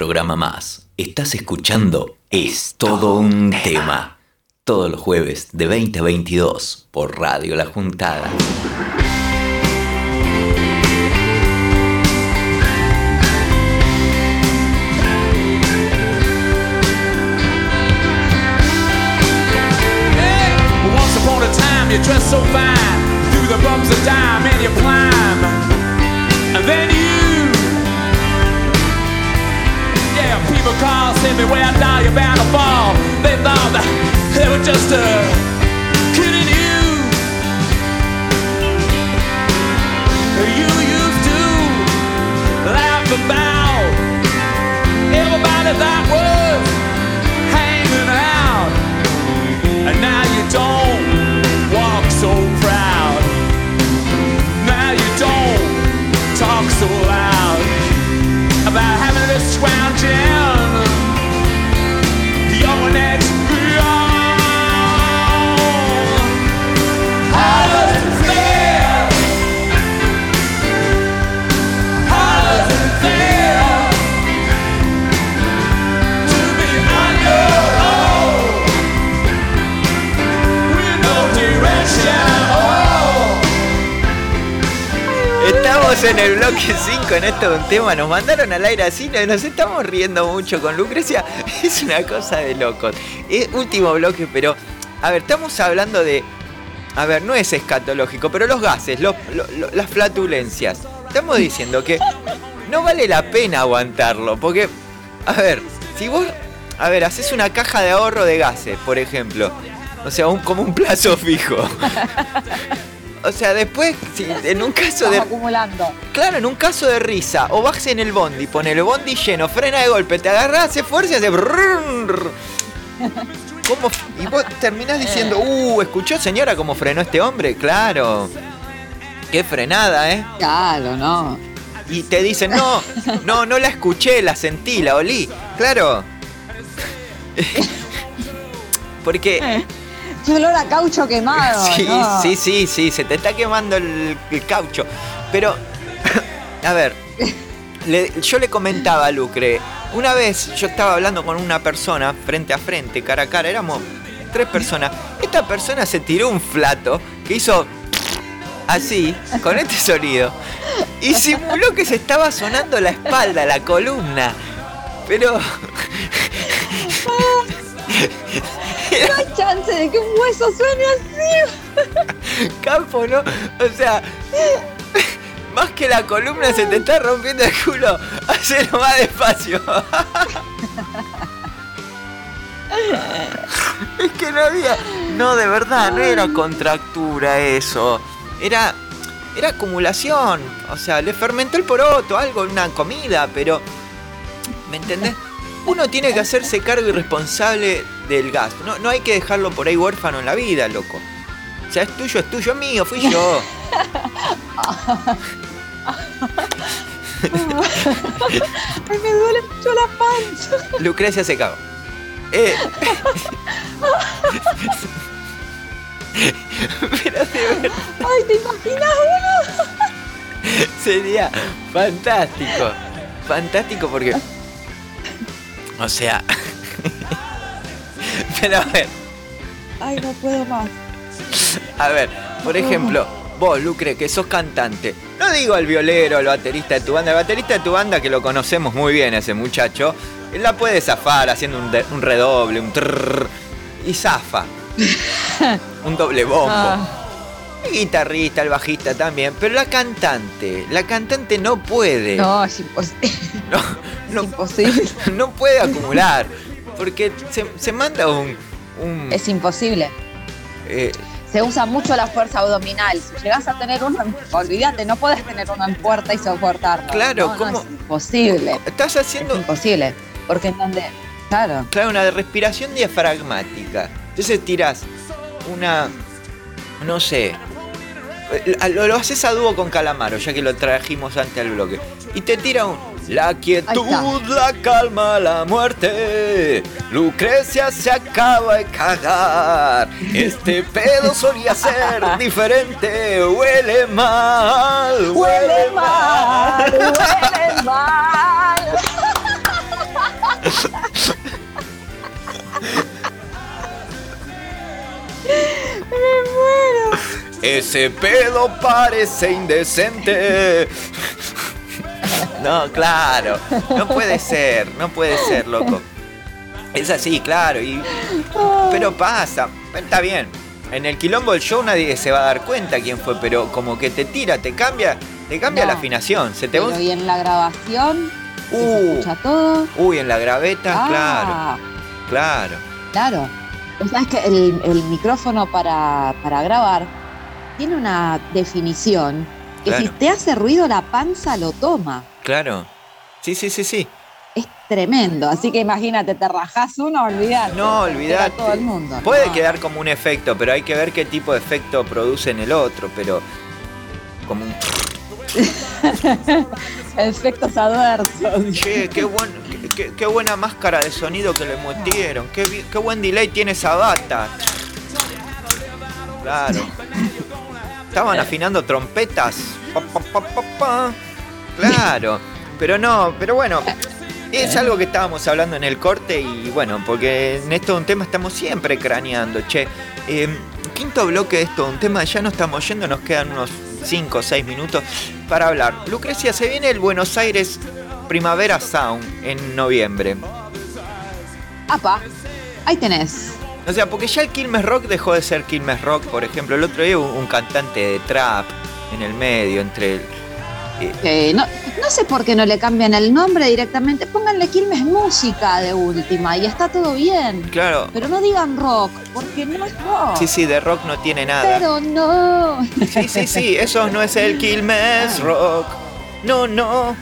programa más. Estás escuchando Es Todo un Tema. Todos los jueves de 20 a 22 por Radio La Juntada. Hey, once upon a time, you dressed so fine, through the bums a dime and you blind. everywhere I die, you're bound to fall. They thought that they were just a kidding you. You used to laugh about everybody that was hanging out, and now. En el bloque 5 en esto de un tema. Nos mandaron al aire así, nos estamos riendo mucho con Lucrecia. Es una cosa de locos. Es último bloque, pero. A ver, estamos hablando de. A ver, no es escatológico, pero los gases, los- lo- lo- las flatulencias. Estamos diciendo que no vale la pena aguantarlo, porque. A ver, si vos. A ver, haces una caja de ahorro de gases, por ejemplo. O sea, un, como un plazo fijo. O sea, después, si en un caso de. Acumulando. Claro, en un caso de risa, o vas en el bondi, pone el bondi lleno, frena de golpe, te agarras, hace fuerza y hace. ¿Cómo? Y vos terminás diciendo, uh, ¿escuchó señora cómo frenó este hombre? Claro. Qué frenada, ¿eh? Claro, no. Y te dicen, no, no, no la escuché, la sentí, la olí. Claro. Porque. Qué olor a caucho quemado. Sí, ¿no? sí, sí, sí, se te está quemando el, el caucho. Pero, a ver, le- yo le comentaba a Lucre, una vez yo estaba hablando con una persona frente a frente, cara a cara, éramos tres personas. Esta persona se tiró un flato que hizo así, con este sonido, y simuló que se estaba sonando la espalda, la columna. Pero No hay chance de que un hueso suene así. Campo, ¿no? O sea, más que la columna se te está rompiendo el culo, hacelo más despacio. Es que no había. No, de verdad, no era contractura eso. Era. Era acumulación. O sea, le fermentó el poroto, algo, una comida, pero. ¿Me entendés? Uno tiene que hacerse cargo y responsable del gas. No, no hay que dejarlo por ahí huérfano en la vida, loco. O sea, es tuyo, es tuyo, es mío, fui yo. Ay, me duele mucho la panza. Lucrecia se cagó. Eh. Pero de verdad, Ay, ¿te imaginas uno? sería fantástico. Fantástico porque. O sea. Pero a ver, Ay, no puedo más. a ver, por ejemplo, vos, Lucre, que sos cantante. No digo el violero, el baterista de tu banda. El baterista de tu banda, que lo conocemos muy bien, ese muchacho, él la puede zafar haciendo un, de- un redoble, un trrr, y zafa. un doble bombo. Ah. El guitarrista, el bajista también, pero la cantante, la cantante no puede. No, es imposible. no, imposible. no puede acumular, porque se, se manda un... un, Es imposible. eh, Se usa mucho la fuerza abdominal. Si llegas a tener uno, olvídate, no puedes tener uno en puerta y soportarlo. Claro, no, no, ¿cómo? es imposible. estás haciendo... Es imposible. Porque en donde. Claro. Claro, una respiración diafragmática. Entonces tirás una... No sé. Eh, Lo, lo haces a dúo con Calamaro, ya que lo trajimos antes al bloque. Y te tira un... La quietud, la calma, la muerte. Lucrecia se acaba de cagar. Este pedo solía ser diferente. Huele mal, Huele mal, huele mal. Me muero. Ese pedo parece indecente. No, claro. No puede ser, no puede ser, loco. Es así, claro. Y, pero pasa. Está bien. En el quilombo del show nadie se va a dar cuenta quién fue, pero como que te tira, te cambia, te cambia No. la afinación. Se te Pero y en la grabación que se Uh. escucha todo. Uy, en la graveta, Ah, claro, claro. Claro. O sea, es que el, el micrófono para, para grabar tiene una definición que si te hace ruido la panza lo toma. Claro. Sí, sí, sí, sí. Es tremendo. Así que imagínate, te rajás uno, olvidate. No, olvidate. todo el mundo. Puede No. quedar como un efecto, pero hay que ver qué tipo de efecto produce en el otro, pero como un Efectos adversos. che, qué, buen, qué, buena máscara de sonido que le metieron, qué, qué buen delay tiene esa bata. Claro. Estaban afinando trompetas. Pa, pa, pa, pa, pa. Claro. Pero no, pero bueno. Es algo que estábamos hablando en el corte y bueno, porque en esto de un tema estamos siempre craneando, che. Eh, quinto bloque de esto, un tema, ya no estamos yendo, nos quedan unos 5 o 6 minutos para hablar. Lucrecia, se viene el Buenos Aires Primavera Sound en noviembre. Apa, ahí tenés. O sea, porque ya el Quilmes Rock dejó de ser Quilmes Rock, por ejemplo. El otro día hubo un cantante de trap en el medio, entre el... eh, Eh, no, no sé por qué no le cambian el nombre directamente. Pónganle Quilmes Música de última y está todo bien. claro, Pero no digan rock, porque no es rock. sí, sí, de rock no tiene nada. Pero no. Sí, sí, sí, eso no es el Quilmes Rock. No, no.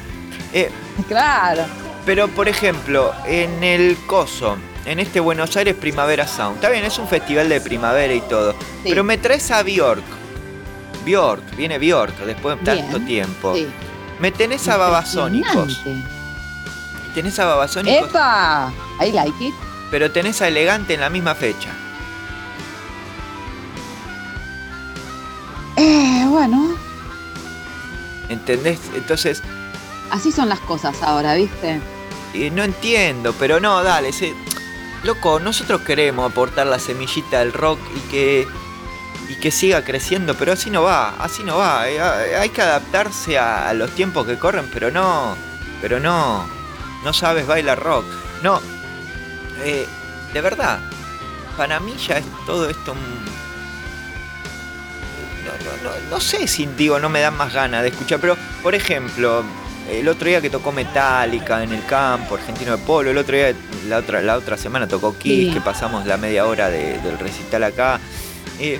Eh, Claro. pero, por ejemplo, en el Coso, en este Buenos Aires Primavera Sound, está bien, es un festival de primavera y todo. Sí. Pero me traes a Bjork. Bjork, viene Bjork después de tanto Bien, tiempo. Sí. Me tenés a Babasónicos. Tenés a Babasónicos, ¡Epa! I like it. pero tenés a Elegante en la misma fecha. Eh, bueno, ¿Entendés? Entonces, así son las cosas ahora, ¿viste? eh, no entiendo, pero no, dale, se- loco, nosotros queremos aportar la semillita del rock y que y que siga creciendo, pero así no va, así no va. eh, ah, Hay que adaptarse a, los tiempos que corren, pero no, pero no, no sabes bailar rock. No, eh, de verdad, para mí ya es todo esto un... No, no sé si digo no me dan más ganas de escuchar, pero por ejemplo, el otro día que tocó Metallica en el campo argentino de polo, el otro día, la otra, la otra semana tocó Kiss, Sí. que pasamos la media hora de- del recital acá. eh,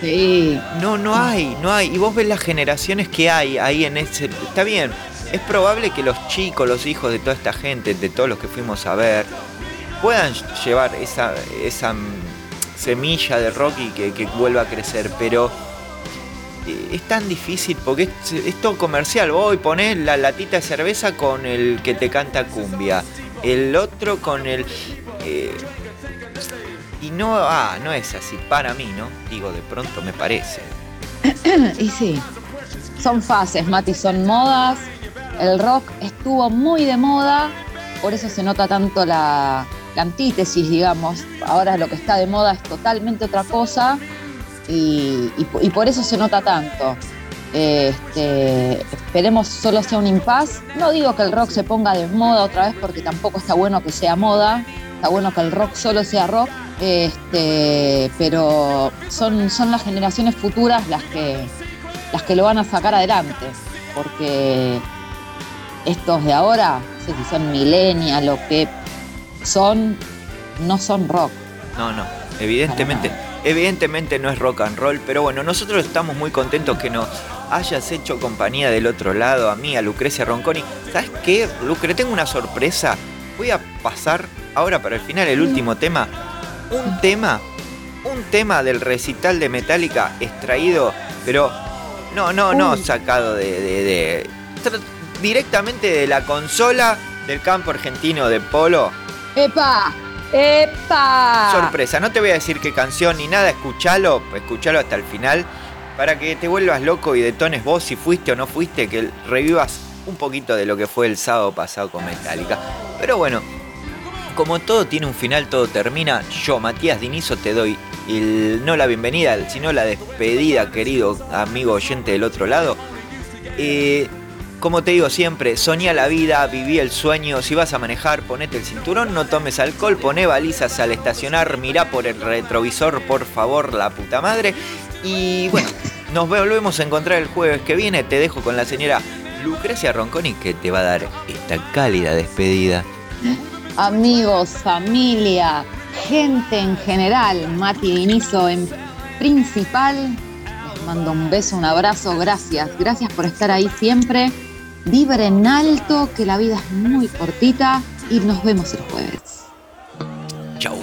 Sí. no, no hay, no hay. Y vos ves las generaciones que hay ahí en ese. Está bien. Es probable que los chicos, los hijos de toda esta gente, de todos los que fuimos a ver, puedan llevar esa, esa mm, semilla de rock y que, que vuelva a crecer. Pero es tan difícil porque es, todo comercial. Vos ponés la latita de cerveza con el que te canta cumbia. El otro con el. eh, y no, ah, no es así, para mí, ¿no? Digo, de pronto me parece. Y sí, son fases, Mati, son modas. El rock estuvo muy de moda, por eso se nota tanto la, la antítesis, digamos. Ahora lo que está de moda es totalmente otra cosa y, y po- y por eso se nota tanto. Este, esperemos solo sea un impas. No digo que el rock se ponga de moda otra vez porque tampoco está bueno que sea moda. Está bueno que el rock solo sea rock. Este, pero son, son las generaciones futuras las que, las que lo van a sacar adelante. Porque estos de ahora, no sé si son millennials, lo que son, no son rock. No, no, evidentemente, evidentemente no es rock and roll, pero bueno, nosotros estamos muy contentos que nos hayas hecho compañía del otro lado, a mí, a Lucrecia Ronconi. ¿Sabes qué, Lucre? Tengo una sorpresa. Voy a pasar ahora para el final el último tema. Un tema, un tema del recital de Metallica extraído, pero no, no, no sacado de, de- de- tra- directamente de la consola del campo argentino de polo. ¡Epa! ¡Epa! Sorpresa, no te voy a decir qué canción ni nada, escúchalo, escúchalo hasta el final para que te vuelvas loco y detones vos si fuiste o no fuiste, que revivas un poquito de lo que fue el sábado pasado con Metallica. Pero bueno, como todo tiene un final, todo termina, yo, Matías Dinizo, te doy el- no la bienvenida, sino la despedida, querido amigo oyente del otro lado. Eh, como te digo siempre, soñá la vida, viví el sueño. Si vas a manejar, ponete el cinturón, no tomes alcohol, poné balizas al estacionar, mirá por el retrovisor, por favor, la puta madre. Y bueno, nos volvemos a encontrar el jueves que viene. Te dejo con la señora Lucrecia Ronconi que te va a dar esta cálida despedida. amigos, familia, gente en general, Mati Dinizo en principal. Les mando un beso, un abrazo, gracias. Gracias por estar ahí siempre. Vibren alto, que la vida es muy cortita y nos vemos el jueves. Chau.